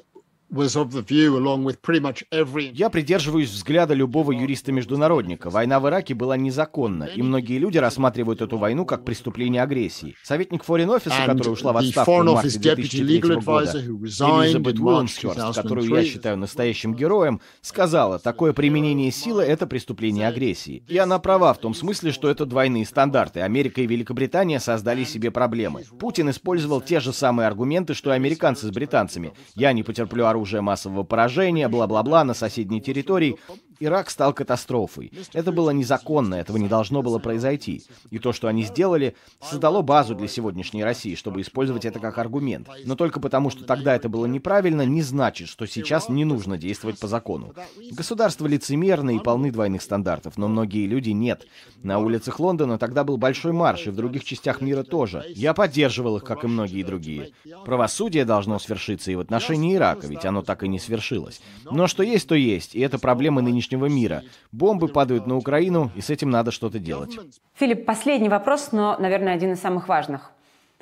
I: я придерживаюсь взгляда любого юриста-международника. Война в Ираке была незаконна, и многие люди рассматривают эту войну как преступление агрессии. Советник Foreign Office, которая ушла в отставку в марте 2003 года, Элизабет Уолмсхерст, которую я считаю настоящим героем, сказала, такое применение силы — это преступление агрессии. И она права в том смысле, что это двойные стандарты. Америка и Великобритания создали себе проблемы. Путин использовал те же самые аргументы, что и американцы с британцами. Я не потерплю оружие оружия массового поражения, бла-бла-бла на соседней территории. Ирак стал катастрофой. Это было незаконно, этого не должно было произойти. И то, что они сделали, создало базу для сегодняшней России, чтобы использовать это как аргумент. Но только потому, что тогда это было неправильно, не значит, что сейчас не нужно действовать по закону. Государства лицемерны и полны двойных стандартов, но многие люди нет. На улицах Лондона тогда был большой марш, и в других частях мира тоже. Я поддерживал их, как и многие другие. Правосудие должно свершиться и в отношении Ирака, ведь оно так и не свершилось. Но что есть, то есть, и это проблема нынешнего мира. Бомбы падают на Украину, и с этим надо что-то делать.
B: Филипп, последний вопрос, но, наверное, один из самых важных.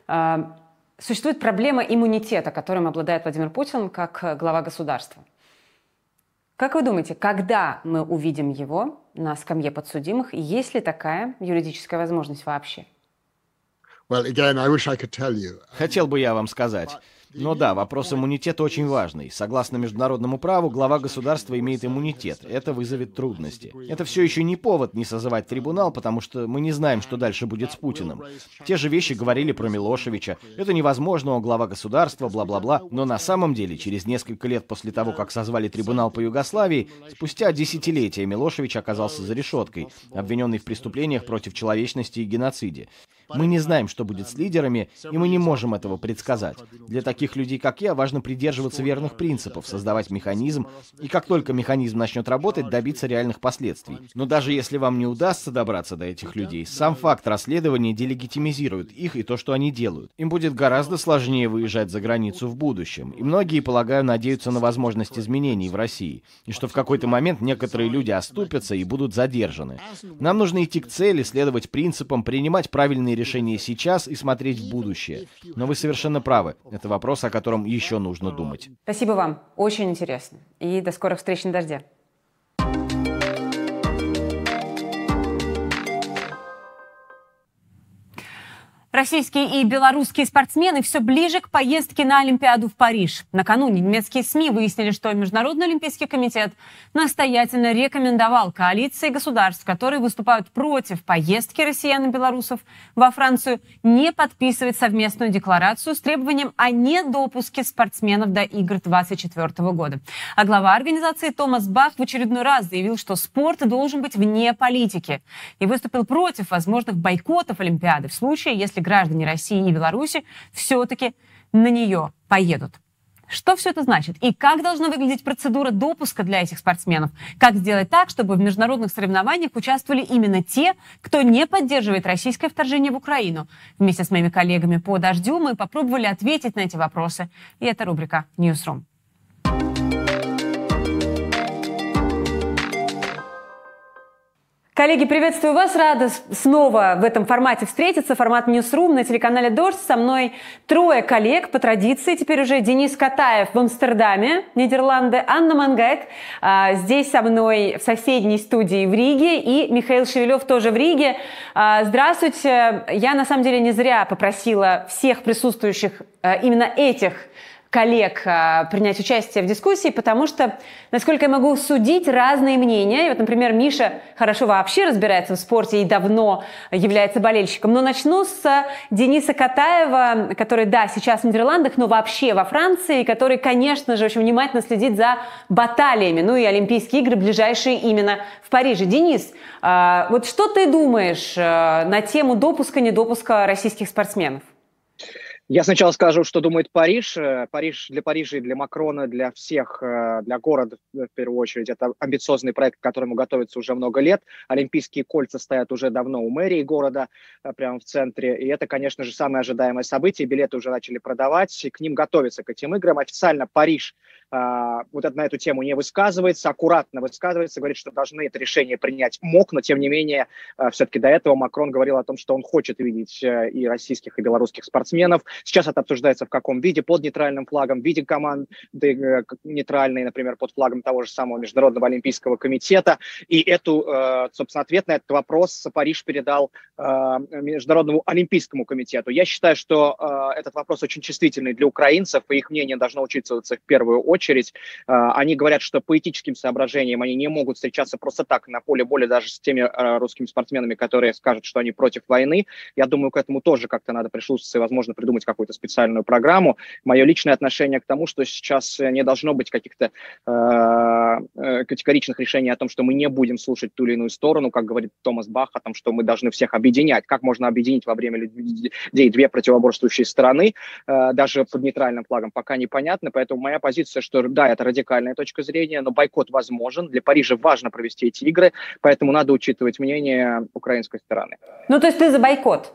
B: А, существует проблема иммунитета, которым обладает Владимир Путин как глава государства. Как вы думаете, когда мы увидим его на скамье подсудимых, и есть ли такая юридическая возможность вообще?
I: Хотел бы я вам сказать. Но да, вопрос иммунитета очень важный. Согласно международному праву, глава государства имеет иммунитет. Это вызовет трудности. Это все еще не повод не созывать трибунал, потому что мы не знаем, что дальше будет с Путиным. Те же вещи говорили про Милошевича. Это невозможно, он глава государства, бла-бла-бла. Но на самом деле, через несколько лет после того, как созвали трибунал по Югославии, спустя десятилетия Милошевич оказался за решеткой, обвиненный в преступлениях против человечности и геноциде. Мы не знаем, что будет с лидерами, и мы не можем этого предсказать. Для таких людей, как я, важно придерживаться верных принципов, создавать механизм, и как только механизм начнет работать, добиться реальных последствий. Но даже если вам не удастся добраться до этих людей, сам факт расследования делегитимизирует их и то, что они делают. Им будет гораздо сложнее выезжать за границу в будущем, и многие, полагаю, надеются на возможность изменений в России, и что в какой-то момент некоторые люди оступятся и будут задержаны. Нам нужно идти к цели, следовать принципам, принимать правильные решения сейчас и смотреть в будущее. Но вы совершенно правы. Это вопрос, о котором еще нужно думать.
B: Спасибо вам. Очень интересно. И до скорых встреч на дожде. Российские и белорусские спортсмены все ближе к поездке на Олимпиаду в Париж. Накануне немецкие СМИ выяснили, что Международный олимпийский комитет настоятельно рекомендовал коалиции государств, которые выступают против поездки россиян и белорусов во Францию, не подписывать совместную декларацию с требованием о недопуске спортсменов до игр 2024 года. А глава организации Томас Бах в очередной раз заявил, что спорт должен быть вне политики и выступил против возможных бойкотов Олимпиады в случае, если если граждане России и Беларуси все-таки на нее поедут. Что все это значит? И как должна выглядеть процедура допуска для этих спортсменов? Как сделать так, чтобы в международных соревнованиях участвовали именно те, кто не поддерживает российское вторжение в Украину? Вместе с моими коллегами по «Дождю» мы попробовали ответить на эти вопросы. И это рубрика «Ньюсрум». Коллеги, приветствую вас. Рада снова в этом формате встретиться. Формат Newsroom на телеканале Дождь. Со мной трое коллег по традиции. Теперь уже Денис Катаев в Амстердаме, Нидерланды, Анна Мангайт а, здесь со мной в соседней студии в Риге и Михаил Шевелев тоже в Риге. А, здравствуйте. Я на самом деле не зря попросила всех присутствующих а, именно этих коллег а, принять участие в дискуссии, потому что, насколько я могу судить, разные мнения. И вот, например, Миша хорошо вообще разбирается в спорте и давно является болельщиком. Но начну с Дениса Катаева, который, да, сейчас в Нидерландах, но вообще во Франции, который, конечно же, очень внимательно следит за баталиями. Ну и Олимпийские игры ближайшие именно в Париже. Денис, а, вот что ты думаешь а, на тему допуска-недопуска российских спортсменов?
U: Я сначала скажу, что думает Париж. Э, Париж для Парижа и для Макрона, для всех, э, для города в первую очередь. Это амбициозный проект, к которому готовится уже много лет. Олимпийские кольца стоят уже давно у мэрии города, э, прямо в центре. И это, конечно же, самое ожидаемое событие. Билеты уже начали продавать, и к ним готовятся, к этим играм. Официально Париж вот это, на эту тему не высказывается, аккуратно высказывается, говорит, что должны это решение принять МОК, но тем не менее, все-таки до этого Макрон говорил о том, что он хочет видеть и российских, и белорусских спортсменов. Сейчас это обсуждается в каком виде, под нейтральным флагом, в виде команды э, нейтральной, например, под флагом того же самого Международного олимпийского комитета. И эту, э, собственно, ответ на этот вопрос Париж передал Международному олимпийскому комитету. Я считаю, что этот вопрос очень чувствительный для украинцев, и их мнение должно учитываться в первую очередь. Они говорят, что по этическим соображениям они не могут встречаться просто так на поле боли даже с теми русскими спортсменами, которые скажут, что они против войны. Я думаю, к этому тоже как-то надо прислушаться и, возможно, придумать какую-то специальную программу. Мое личное отношение к тому, что сейчас не должно быть каких-то э, э, категоричных решений о том, что мы не будем слушать ту или иную сторону, как говорит Томас Бах, о том, что мы должны всех объединять. Как можно объединить во время людей две противоборствующие стороны, даже под нейтральным флагом, пока непонятно. Поэтому моя позиция, что да, это радикальная точка зрения, но бойкот возможен. Для Парижа важно провести эти игры, поэтому надо учитывать мнение украинской стороны.
B: Ну, то есть ты за бойкот?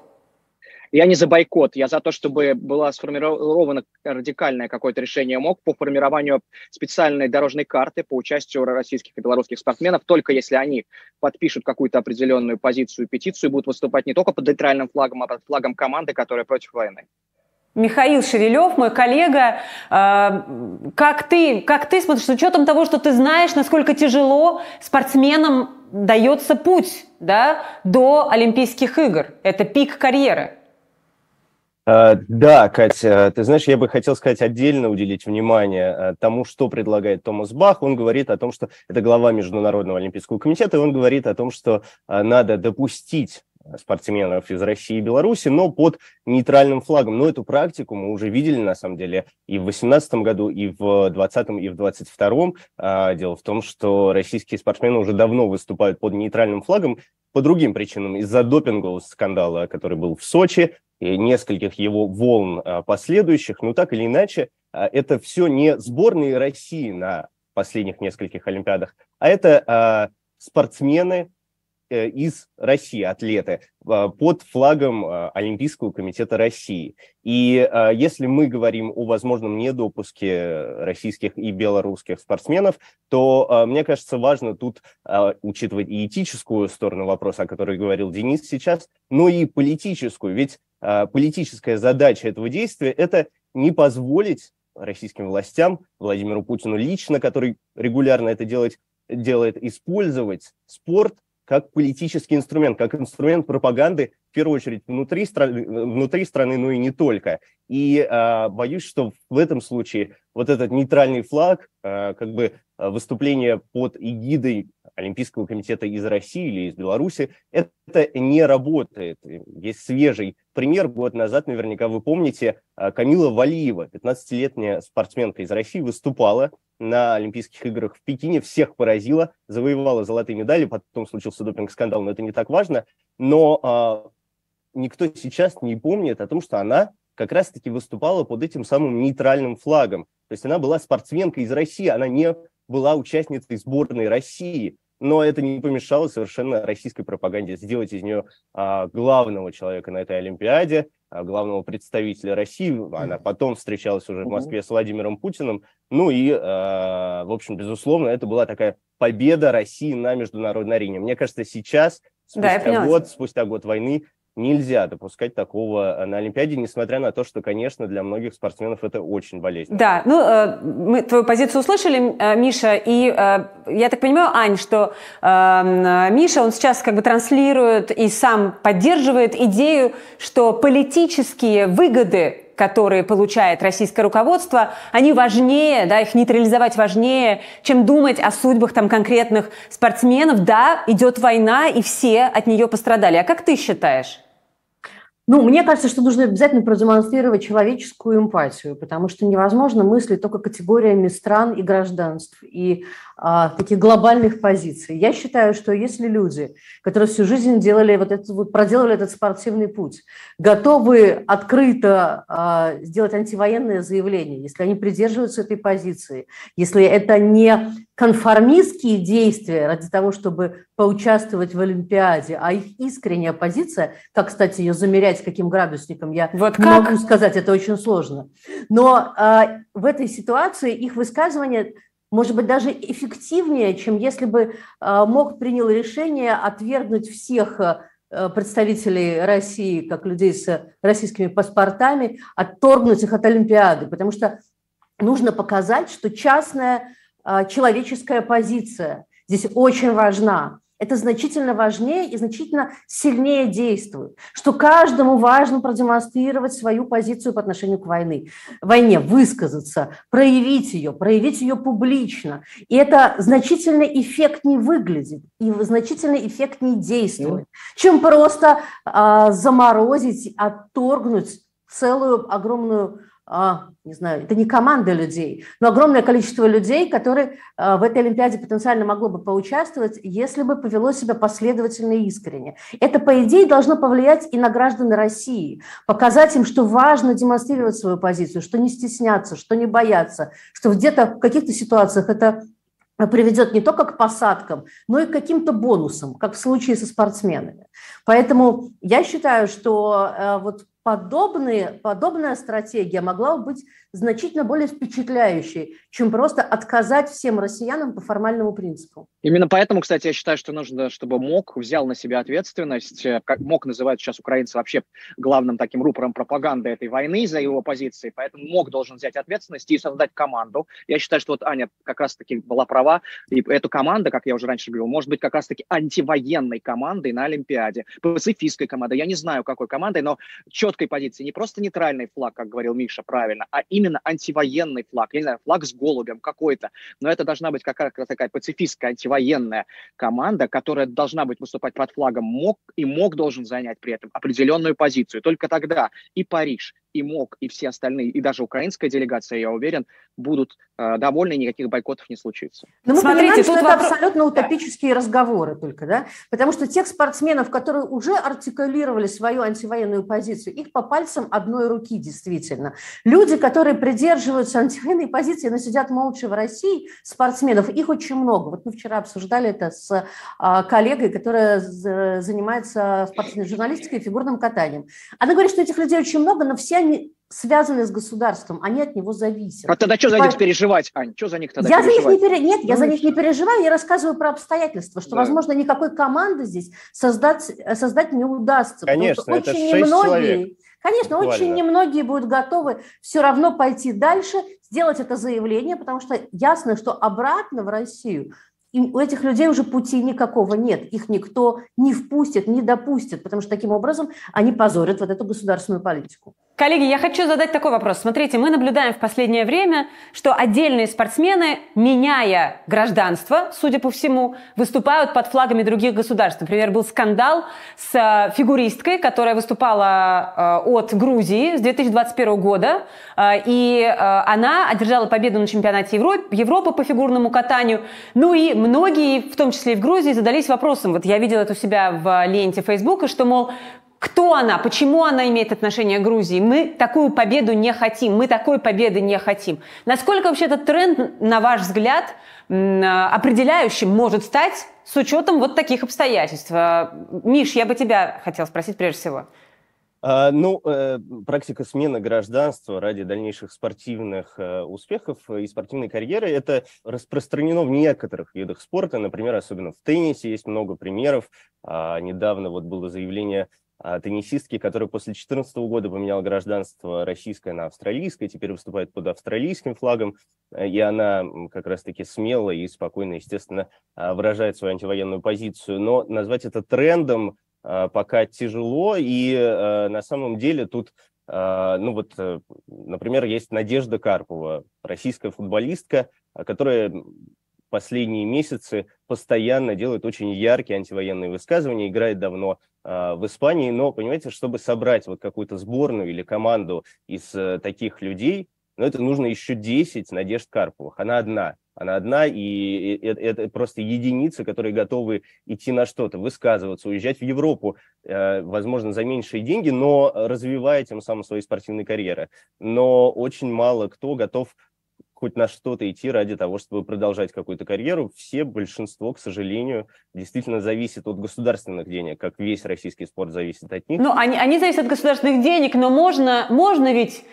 U: Я не за бойкот, я за то, чтобы было сформировано радикальное какое-то решение МОК по формированию специальной дорожной карты по участию российских и белорусских спортсменов, только если они подпишут какую-то определенную позицию, петицию, будут выступать не только под нейтральным флагом, а под флагом команды, которая против войны.
B: Михаил Шевелев, мой коллега, э, как ты, как ты смотришь, с учетом того, что ты знаешь, насколько тяжело спортсменам дается путь да, до Олимпийских игр? Это пик карьеры.
V: А, да, Катя, ты знаешь, я бы хотел сказать отдельно уделить внимание а, тому, что предлагает Томас Бах. Он говорит о том, что это глава Международного олимпийского комитета, и он говорит о том, что надо допустить спортсменов из России и Беларуси, но под нейтральным флагом. Но эту практику мы уже видели, на самом деле, и в 2018 году, и в 2020, и в 2022. Дело в том, что российские спортсмены уже давно выступают под нейтральным флагом по другим причинам. Из-за допингового скандала, который был в Сочи, и нескольких его волн а, последующих, но так или иначе, а, это все не сборные России на последних нескольких Олимпиадах, а это а, спортсмены из России, атлеты, под флагом Олимпийского комитета России. И если мы говорим о возможном недопуске российских и белорусских спортсменов, то, мне кажется, важно тут учитывать и этическую сторону вопроса, о которой говорил Денис сейчас, но и политическую. Ведь политическая задача этого действия – это не позволить российским властям, Владимиру Путину лично, который регулярно это делает, делает использовать спорт как политический инструмент, как инструмент пропаганды, в первую очередь, внутри, страны, внутри страны, но и не только. И э, боюсь, что в этом случае вот этот нейтральный флаг, э, как бы выступление под эгидой Олимпийского комитета из России или из Беларуси, это не работает. Есть свежий пример. Год назад, наверняка вы помните, Камила Валиева, 15-летняя спортсменка из России, выступала на Олимпийских играх в Пекине, всех поразила, завоевала золотые медали, потом случился допинг-скандал, но это не так важно. Но а, никто сейчас не помнит о том, что она как раз-таки выступала под этим самым нейтральным флагом. То есть она была спортсменкой из России, она не была участницей сборной России но это не помешало совершенно российской пропаганде сделать из нее а, главного человека на этой Олимпиаде, а, главного представителя России. Она потом встречалась уже в Москве с Владимиром Путиным. Ну и, а, в общем, безусловно, это была такая победа России на международной арене. Мне кажется, сейчас, спустя да, год, спустя год войны, нельзя допускать такого э, на Олимпиаде, несмотря на то, что, конечно, для многих спортсменов это очень болезненно.
B: Да, ну, э, мы твою позицию услышали, э, Миша, и я так понимаю, Ань, что Миша, он сейчас как бы транслирует и сам поддерживает идею, что политические выгоды которые получает российское руководство, они важнее, да, их нейтрализовать важнее, чем думать о судьбах там конкретных спортсменов. Да, идет война, и все от нее пострадали. А как ты считаешь?
W: Ну, мне кажется, что нужно обязательно продемонстрировать человеческую эмпатию, потому что невозможно мыслить только категориями стран и гражданств и а, таких глобальных позиций. Я считаю, что если люди, которые всю жизнь делали вот это, вот, проделали этот спортивный путь, готовы открыто а, сделать антивоенное заявление, если они придерживаются этой позиции, если это не конформистские действия ради того, чтобы поучаствовать в Олимпиаде, а их искренняя позиция, как, кстати, ее замерять, каким градусником, я вот не могу сказать, это очень сложно. Но э, в этой ситуации их высказывание может быть даже эффективнее, чем если бы э, МОК принял решение отвергнуть всех э, представителей России, как людей с российскими паспортами, отторгнуть их от Олимпиады, потому что нужно показать, что частная а, человеческая позиция здесь очень важна. Это значительно важнее и значительно сильнее действует, что каждому важно продемонстрировать свою позицию по отношению к войне, войне, высказаться, проявить ее, проявить ее публично. И это значительно эффектнее выглядит и значительно эффектнее действует, чем просто а, заморозить, отторгнуть целую огромную а, не знаю, это не команда людей, но огромное количество людей, которые а, в этой Олимпиаде потенциально могло бы поучаствовать, если бы повело себя последовательно и искренне. Это, по идее, должно повлиять и на граждан России, показать им, что важно демонстрировать свою позицию, что не стесняться, что не бояться, что где-то в каких-то ситуациях это приведет не только к посадкам, но и к каким-то бонусам, как в случае со спортсменами. Поэтому я считаю, что э, вот подобные, подобная стратегия могла бы быть значительно более впечатляющей, чем просто отказать всем россиянам по формальному принципу.
U: Именно поэтому, кстати, я считаю, что нужно, чтобы МОК взял на себя ответственность. Э, как МОК называют сейчас украинцы вообще главным таким рупором пропаганды этой войны за его позиции, поэтому МОК должен взять ответственность и создать команду. Я считаю, что вот Аня как раз-таки была права, и эту команду, как я уже раньше говорил, может быть как раз-таки антивоенной командой на Олимпиаде, пацифистской командой, я не знаю, какой командой, но четкой позиции, не просто нейтральный флаг, как говорил Миша правильно, а именно антивоенный флаг, я не знаю, флаг с голубем какой-то, но это должна быть какая-то такая пацифистская антивоенная команда, которая должна быть выступать под флагом. МОК, и МОК должен занять при этом определенную позицию. Только тогда и Париж, и МОК, и все остальные, и даже украинская делегация, я уверен, будут э, довольны, никаких бойкотов не случится.
W: Но мы Смотрите, понимаем, что это вопрос... абсолютно утопические да. разговоры только, да? Потому что тех спортсменов, которые уже артикулировали свою антивоенную позицию, их по пальцам одной руки действительно. Люди, которые придерживаются антивоенной позиции, но сидят молча в России, спортсменов, их очень много. Вот мы вчера обсуждали это с а, коллегой, которая занимается спортивной журналистикой и фигурным катанием. Она говорит, что этих людей очень много, но все они связаны с государством, они от него зависят.
U: А тогда что за них переживать, Ань? Что за них тогда
W: я
U: переживать?
W: За них не пере... Нет, ну, я за них не переживаю, я рассказываю про обстоятельства, что, да. возможно, никакой команды здесь создать, создать не удастся.
V: Конечно, это
W: очень
V: шесть
W: немногие,
V: человек.
W: Конечно, Буквально. очень немногие будут готовы все равно пойти дальше, сделать это заявление, потому что ясно, что обратно в Россию и у этих людей уже пути никакого нет. Их никто не впустит, не допустит, потому что таким образом они позорят вот эту государственную политику.
B: Коллеги, я хочу задать такой вопрос. Смотрите, мы наблюдаем в последнее время, что отдельные спортсмены, меняя гражданство, судя по всему, выступают под флагами других государств. Например, был скандал с э, фигуристкой, которая выступала э, от Грузии с 2021 года, э, и она одержала победу на чемпионате Европы по фигурному катанию. Ну и многие, в том числе и в Грузии, задались вопросом, вот я видела это у себя в ленте Фейсбука, что, мол, кто она, почему она имеет отношение к Грузии. Мы такую победу не хотим, мы такой победы не хотим. Насколько вообще этот тренд, на ваш взгляд, определяющим может стать с учетом вот таких обстоятельств? Миш, я бы тебя хотел спросить прежде всего.
V: А, ну, э, практика смены гражданства ради дальнейших спортивных э, успехов и спортивной карьеры – это распространено в некоторых видах спорта, например, особенно в теннисе есть много примеров. А, недавно вот было заявление а, теннисистки, которая после 2014 года поменяла гражданство российское на австралийское, теперь выступает под австралийским флагом, э, и она как раз-таки смело и спокойно, естественно, а, выражает свою антивоенную позицию. Но назвать это трендом а, пока тяжело, и на самом деле тут ну вот, э, например, есть Надежда Карпова, российская футболистка, которая последние месяцы постоянно делает очень яркие антивоенные высказывания, играет давно э, в Испании, но, понимаете, чтобы собрать вот какую-то сборную или команду из э, таких людей, ну, это нужно еще 10 Надежд Карповых. Она одна. Она одна, и это, это просто единицы, которые готовы идти на что-то, высказываться, уезжать в Европу, э, возможно, за меньшие деньги, но развивая тем самым свои спортивные карьеры. Но очень мало кто готов хоть на что-то идти ради того, чтобы продолжать какую-то карьеру. Все, большинство, к сожалению, действительно зависит от государственных денег, как весь российский спорт зависит от них.
B: Ну, они, они зависят от государственных денег, но можно, можно ведь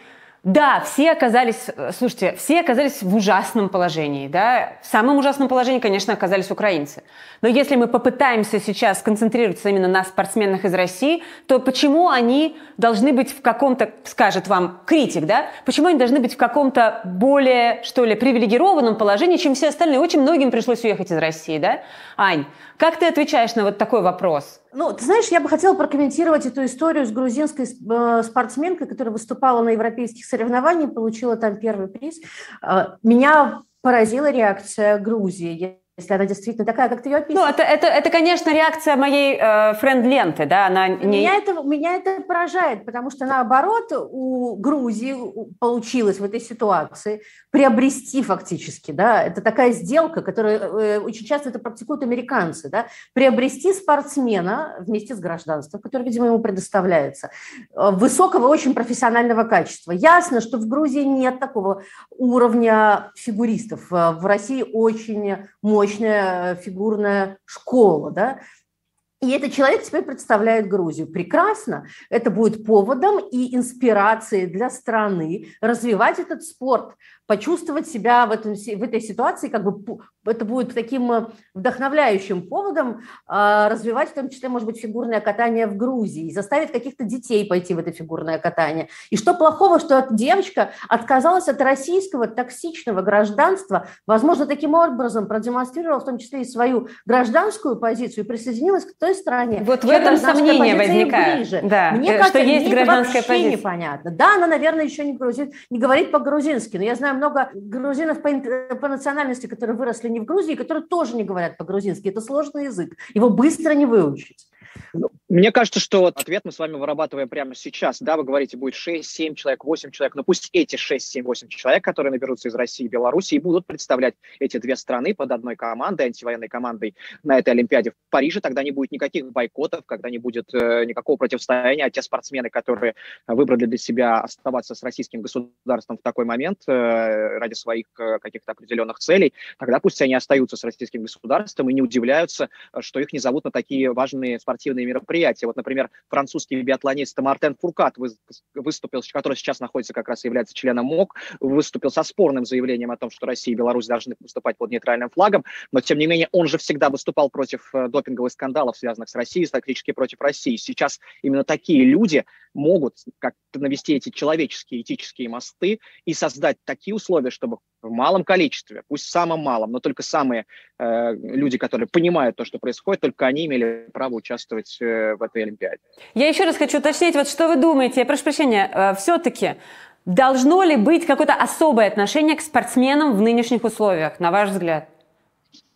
B: да, все оказались, э, слушайте, все оказались в ужасном положении, да. В самом ужасном положении, конечно, оказались украинцы. Но если мы попытаемся сейчас сконцентрироваться именно на спортсменах из России, то почему они должны быть в каком-то, скажет вам критик, да, почему они должны быть в каком-то более, что ли, привилегированном положении, чем все остальные? Очень многим пришлось уехать из России, да. Ань, как ты отвечаешь на вот такой вопрос?
W: Ну, ты знаешь, я бы хотела прокомментировать эту историю с грузинской э, спортсменкой, которая выступала на европейских соревнованиях, получила там первый приз. Э, меня поразила реакция Грузии если она действительно такая, как ты ее описываешь.
B: Ну, это, это, это конечно, реакция моей э, френд-ленты, да, она не...
W: Меня это, меня это поражает, потому что, наоборот, у Грузии получилось в этой ситуации приобрести фактически, да, это такая сделка, которая э, очень часто это практикуют американцы, да, приобрести спортсмена вместе с гражданством, которое, видимо, ему предоставляется, э, высокого, очень профессионального качества. Ясно, что в Грузии нет такого уровня фигуристов. Э, в России очень мощно мощная фигурная школа, да, и этот человек теперь представляет Грузию. Прекрасно. Это будет поводом и инспирацией для страны развивать этот спорт почувствовать себя в, этом, в этой ситуации, как бы это будет таким э, вдохновляющим поводом а, развивать в том числе, может быть, фигурное катание в Грузии, заставить каких-то детей пойти в это фигурное катание. И что плохого, что эта девочка отказалась от российского токсичного гражданства, возможно, таким образом продемонстрировала в том числе и свою гражданскую позицию и присоединилась к той стране.
B: Вот в этом сомнение возникает. Да,
W: мне
B: э, что кажется, есть гражданская
W: позиция. непонятно. Да, она, наверное, еще не, грузин, не говорит по-грузински, но я знаю много грузинов по, по национальности, которые выросли не в Грузии, которые тоже не говорят по-грузински. Это сложный язык. Его быстро не выучить.
U: Ну, мне кажется, что ответ мы с вами вырабатываем прямо сейчас. Да, вы говорите, будет 6, 7 человек, 8 человек, но пусть эти 6, 7, 8 человек, которые наберутся из России и Беларуси, будут представлять эти две страны под одной командой, антивоенной командой на этой Олимпиаде в Париже, тогда не будет никаких бойкотов, когда не будет э, никакого противостояния, а те спортсмены, которые выбрали для себя оставаться с российским государством в такой момент э, ради своих э, каких-то определенных целей, тогда пусть они остаются с российским государством и не удивляются, что их не зовут на такие важные спортивные спортивные мероприятия. Вот, например, французский биатлонист Мартен Фуркат выступил, который сейчас находится как раз является членом МОК, выступил со спорным заявлением о том, что Россия и Беларусь должны выступать под нейтральным флагом, но тем не менее он же всегда выступал против э, допинговых скандалов, связанных с Россией, стратегически против России. Сейчас именно такие люди могут как навести эти человеческие этические мосты и создать такие условия, чтобы в малом количестве, пусть в самом малом, но только самые э, люди, которые понимают то, что происходит, только они имели право участвовать э, в этой Олимпиаде.
B: Я еще раз хочу уточнить, вот что вы думаете, я прошу прощения, э, все-таки должно ли быть какое-то особое отношение к спортсменам в нынешних условиях, на ваш взгляд?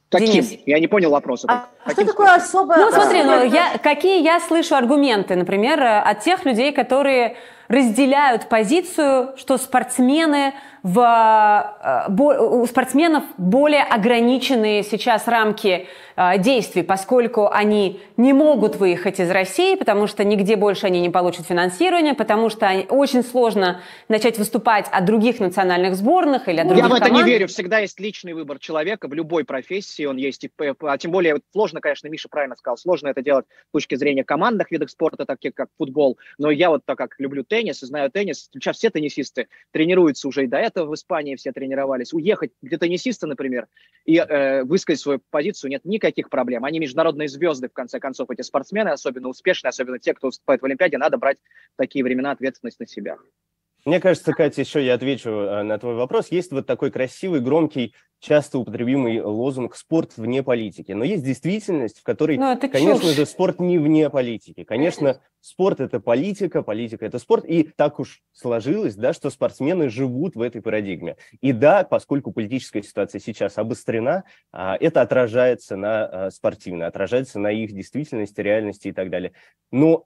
U: Каким? Денис. Я не понял вопроса.
W: А, а что такое особое?
B: Ну, смотри, ну, я, какие я слышу аргументы, например, э, от тех людей, которые разделяют позицию, что спортсмены в, э, у спортсменов более ограниченные сейчас рамки э, действий, поскольку они не могут выехать из России, потому что нигде больше они не получат финансирование, потому что очень сложно начать выступать от других национальных сборных или от других
U: Я в это
B: команд.
U: не верю. Всегда есть личный выбор человека в любой профессии. Он есть, а тем более сложно, конечно, Миша правильно сказал, сложно это делать с точки зрения командных видов спорта, таких как футбол. Но я вот так как люблю теннис и знаю теннис, сейчас все теннисисты тренируются уже и до этого в Испании все тренировались. Уехать где теннисисты, например, и э, высказать свою позицию нет никаких проблем. Они международные звезды, в конце концов, эти спортсмены, особенно успешные, особенно те, кто выступает в Олимпиаде, надо брать такие времена ответственность на себя.
V: Мне кажется, Катя, еще я отвечу э, на твой вопрос. Есть вот такой красивый, громкий, часто употребимый лозунг «спорт вне политики». Но есть действительность, в которой, ну, конечно чушь. же, спорт не вне политики. Конечно, [laughs] спорт – это политика, политика – это спорт. И так уж сложилось, да, что спортсмены живут в этой парадигме. И да, поскольку политическая ситуация сейчас обострена, а, это отражается на а, спортивной, отражается на их действительности, реальности и так далее. Но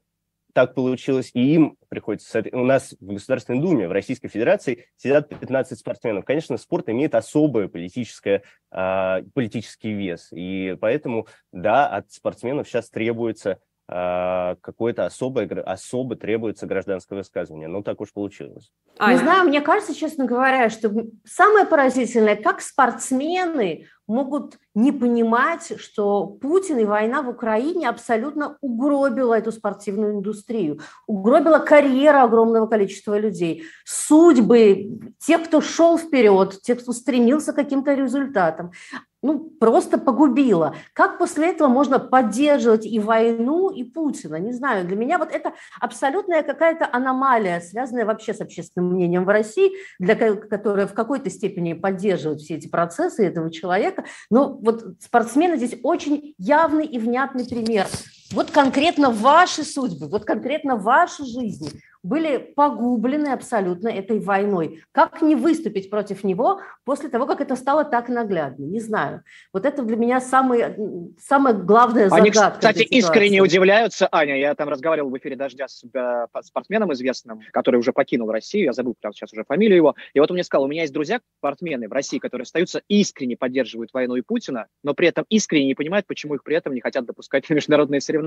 V: так получилось, и им приходится... У нас в Государственной Думе, в Российской Федерации сидят 15 спортсменов. Конечно, спорт имеет особое политическое, э, политический вес, и поэтому, да, от спортсменов сейчас требуется какое-то особое, особо требуется гражданское высказывание. Ну, так уж получилось.
W: Не знаю, мне кажется, честно говоря, что самое поразительное, как спортсмены могут не понимать, что Путин и война в Украине абсолютно угробила эту спортивную индустрию, угробила карьеру огромного количества людей, судьбы тех, кто шел вперед, тех, кто стремился к каким-то результатам ну, просто погубила. Как после этого можно поддерживать и войну, и Путина? Не знаю, для меня вот это абсолютная какая-то аномалия, связанная вообще с общественным мнением в России, для которой в какой-то степени поддерживают все эти процессы этого человека. Но вот спортсмены здесь очень явный и внятный пример. Вот конкретно ваши судьбы, вот конкретно ваши жизни – были погублены абсолютно этой войной. Как не выступить против него после того, как это стало так наглядно? Не знаю. Вот это для меня самый, самая главная загадка.
U: Они, кстати, искренне удивляются, Аня, я там разговаривал в эфире «Дождя» с э, спортсменом известным, который уже покинул Россию, я забыл прямо сейчас уже фамилию его, и вот он мне сказал, у меня есть друзья спортсмены в России, которые остаются искренне поддерживают войну и Путина, но при этом искренне не понимают, почему их при этом не хотят допускать на международные соревнования.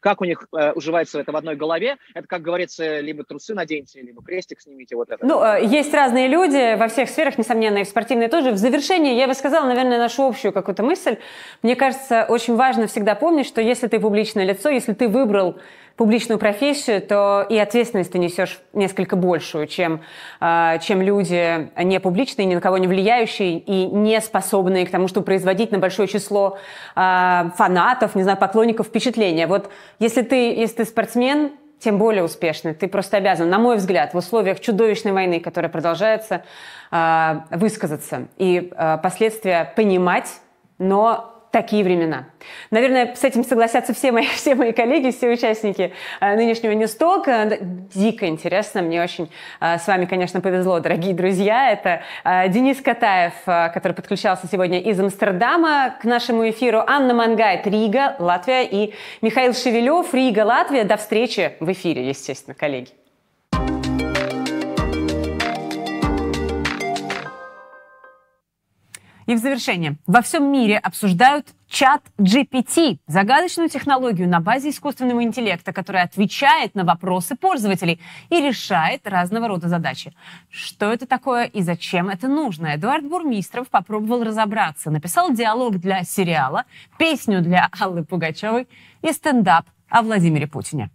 U: Как у них э, уживается это в одной голове, это, как говорится, либо трусы наденьте, либо крестик снимите, вот это.
B: Ну, э, есть разные люди во всех сферах, несомненно, и в спортивной тоже. В завершении я бы сказала, наверное, нашу общую какую-то мысль. Мне кажется, очень важно всегда помнить, что если ты публичное лицо, если ты выбрал публичную профессию, то и ответственность ты несешь несколько большую, чем, э, чем люди не публичные, ни на кого не влияющие и не способные к тому, чтобы производить на большое число э, фанатов, не знаю, поклонников впечатления. Вот если ты, если ты спортсмен, тем более успешный. Ты просто обязан, на мой взгляд, в условиях чудовищной войны, которая продолжается, а, высказаться и а, последствия понимать, но такие времена. Наверное, с этим согласятся все мои, [laughs] все мои коллеги, все участники э, нынешнего Ньюстока. Дико интересно, мне очень э, с вами, конечно, повезло, дорогие друзья. Это э, Денис Катаев, который подключался сегодня из Амстердама к нашему эфиру, Анна Мангайт, Рига, Латвия и Михаил Шевелев, Рига, Латвия. До встречи в эфире, естественно, коллеги. И в завершение. Во всем мире обсуждают чат GPT, загадочную технологию на базе искусственного интеллекта, которая отвечает на вопросы пользователей и решает разного рода задачи. Что это такое и зачем это нужно? Эдуард Бурмистров попробовал разобраться. Написал диалог для сериала, песню для Аллы Пугачевой и стендап о Владимире Путине.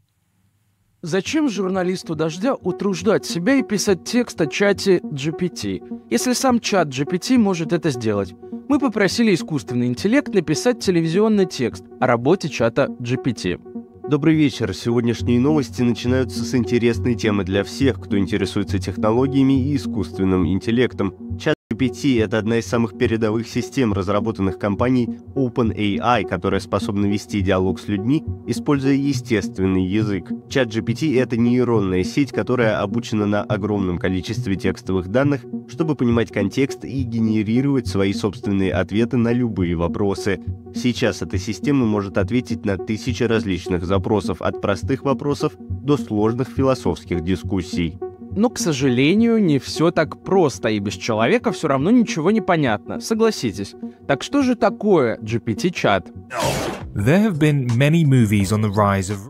X: Зачем журналисту «Дождя» утруждать себя и писать текст о чате GPT, если сам чат GPT может это сделать? Мы попросили искусственный интеллект написать телевизионный текст о работе чата GPT.
Y: Добрый вечер. Сегодняшние новости начинаются с интересной темы для всех, кто интересуется технологиями и искусственным интеллектом. Чат GPT — это одна из самых передовых систем, разработанных компанией OpenAI, которая способна вести диалог с людьми, используя естественный язык. Чат GPT — это нейронная сеть, которая обучена на огромном количестве текстовых данных, чтобы понимать контекст и генерировать свои собственные ответы на любые вопросы. Сейчас эта система может ответить на тысячи различных запросов, от простых вопросов до сложных философских дискуссий.
X: Но, к сожалению, не все так просто, и без человека все равно ничего не понятно, согласитесь. Так что же такое GPT-чат?
Z: Of...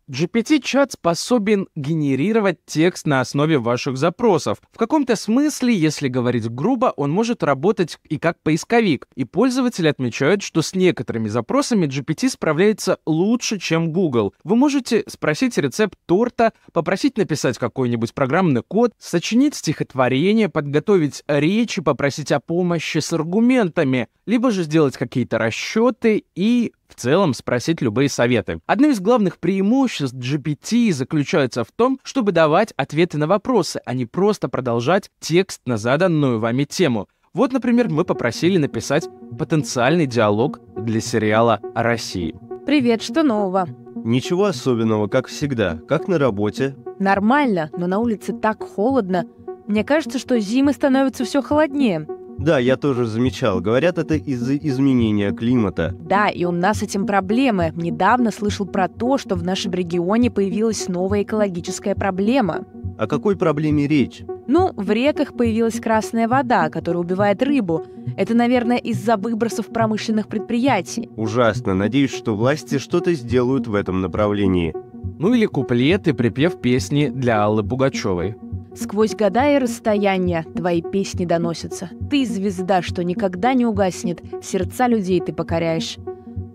X: GPT-чат способен генерировать текст на основе ваших запросов. В каком-то смысле, если говорить грубо, он может работать и как поисковик. И пользователи отмечают, что с некоторыми запросами GPT справляется лучше, чем Google. Вы можете спросить рецепт торта, попросить написать какой-нибудь программный код, сочинить стихотворение, подготовить речь и попросить о помощи с аргументами, либо же сделать какие-то расчеты и в целом спросить любые советы. Одно из главных преимуществ GPT заключается в том, чтобы давать ответы на вопросы, а не просто продолжать текст на заданную вами тему. Вот, например, мы попросили написать потенциальный диалог для сериала о России.
J: Привет, что нового?
Y: Ничего особенного, как всегда. Как на работе?
J: Нормально, но на улице так холодно. Мне кажется, что зимы становятся все холоднее.
Y: Да, я тоже замечал. Говорят, это из-за изменения климата.
J: Да, и у нас с этим проблемы. Недавно слышал про то, что в нашем регионе появилась новая экологическая проблема.
Y: О какой проблеме речь?
J: Ну, в реках появилась красная вода, которая убивает рыбу. Это, наверное, из-за выбросов промышленных предприятий.
Y: Ужасно. Надеюсь, что власти что-то сделают в этом направлении.
X: Ну или куплет и припев песни для Аллы Пугачевой.
J: Сквозь года и расстояния твои песни доносятся. Ты звезда, что никогда не угаснет, сердца людей ты покоряешь.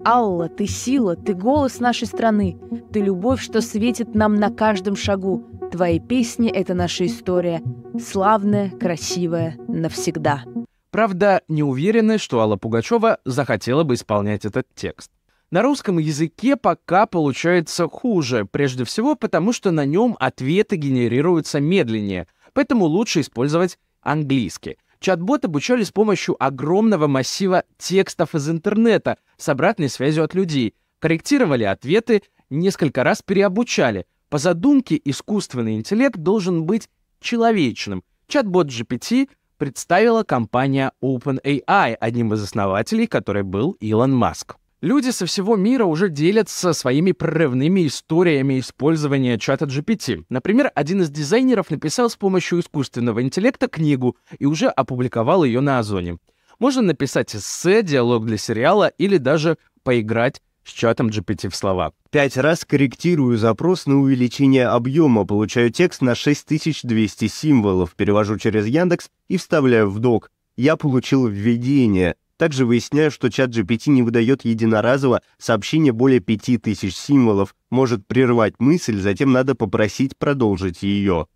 J: Алла, ты сила, ты голос нашей страны, ты любовь, что светит нам на каждом шагу. Твои песни — это наша история, славная, красивая, навсегда.
X: Правда, не уверены, что Алла Пугачева захотела бы исполнять этот текст. На русском языке пока получается хуже, прежде всего потому, что на нем ответы генерируются медленнее, поэтому лучше использовать английский. Чат-бот обучали с помощью огромного массива текстов из интернета с обратной связью от людей, корректировали ответы, несколько раз переобучали. По задумке искусственный интеллект должен быть человечным. Чат-бот GPT представила компания OpenAI, одним из основателей которой был Илон Маск. Люди со всего мира уже делятся своими прорывными историями использования чата GPT. Например, один из дизайнеров написал с помощью искусственного интеллекта книгу и уже опубликовал ее на Озоне. Можно написать эссе, диалог для сериала или даже поиграть с чатом GPT в слова.
Y: Пять раз корректирую запрос на увеличение объема, получаю текст на 6200 символов, перевожу через Яндекс и вставляю в док. Я получил введение. Также выясняю, что чат GPT не выдает единоразово сообщение более 5000 символов, может прервать мысль, затем надо попросить продолжить ее.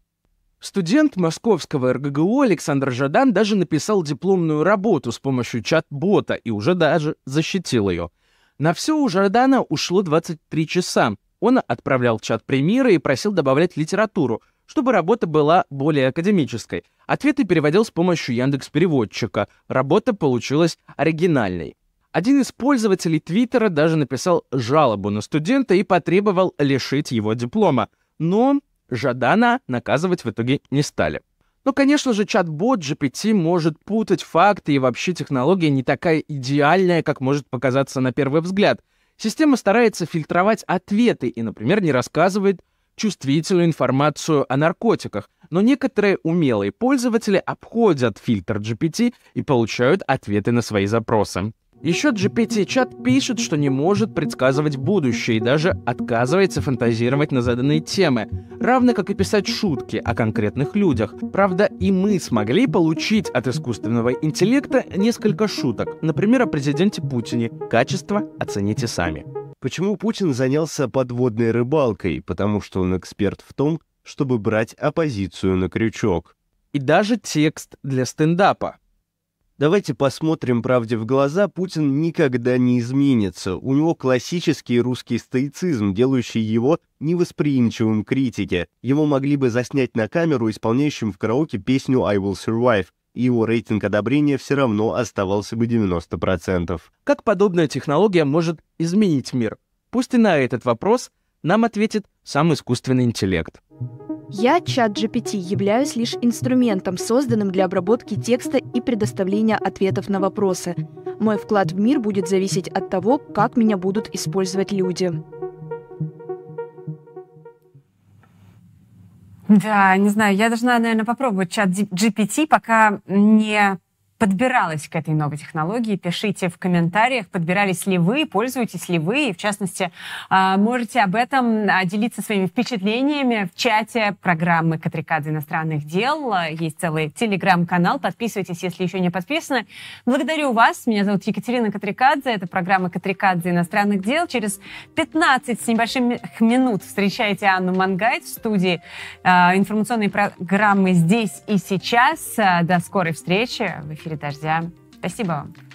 X: Студент московского РГГУ Александр Жадан даже написал дипломную работу с помощью чат-бота и уже даже защитил ее. На все у Жадана ушло 23 часа. Он отправлял чат примеры и просил добавлять литературу, чтобы работа была более академической. Ответы переводил с помощью Яндекс Переводчика. Работа получилась оригинальной. Один из пользователей Твиттера даже написал жалобу на студента и потребовал лишить его диплома. Но Жадана наказывать в итоге не стали. Но, конечно же, чат-бот GPT может путать факты, и вообще технология не такая идеальная, как может показаться на первый взгляд. Система старается фильтровать ответы и, например, не рассказывает чувствительную информацию о наркотиках, но некоторые умелые пользователи обходят фильтр GPT и получают ответы на свои запросы. Еще GPT-чат пишет, что не может предсказывать будущее и даже отказывается фантазировать на заданные темы, равно как и писать шутки о конкретных людях. Правда, и мы смогли получить от искусственного интеллекта несколько шуток, например, о президенте Путине. Качество оцените сами.
Y: Почему Путин занялся подводной рыбалкой? Потому что он эксперт в том, чтобы брать оппозицию на крючок.
X: И даже текст для стендапа.
Y: Давайте посмотрим правде в глаза. Путин никогда не изменится. У него классический русский стоицизм, делающий его невосприимчивым критике. Его могли бы заснять на камеру, исполняющим в караоке песню «I will survive», его рейтинг одобрения все равно оставался бы 90%.
X: Как подобная технология может изменить мир? Пусть и на этот вопрос нам ответит сам искусственный интеллект.
J: Я, чат GPT, являюсь лишь инструментом, созданным для обработки текста и предоставления ответов на вопросы. Мой вклад в мир будет зависеть от того, как меня будут использовать люди. [laughs]
B: Да, не знаю, я должна, наверное, попробовать чат GPT, пока не подбиралась к этой новой технологии. Пишите в комментариях, подбирались ли вы, пользуетесь ли вы. И, в частности, а, можете об этом а, делиться своими впечатлениями в чате программы Катрикадзе иностранных дел. Есть целый телеграм-канал. Подписывайтесь, если еще не подписаны. Благодарю вас. Меня зовут Екатерина Катрикадзе. Это программа Катрикадзе иностранных дел. Через 15 с небольшим минут встречайте Анну Мангайт в студии а, информационной программы «Здесь и сейчас». До скорой встречи в эфире эфире «Дождя». Спасибо вам.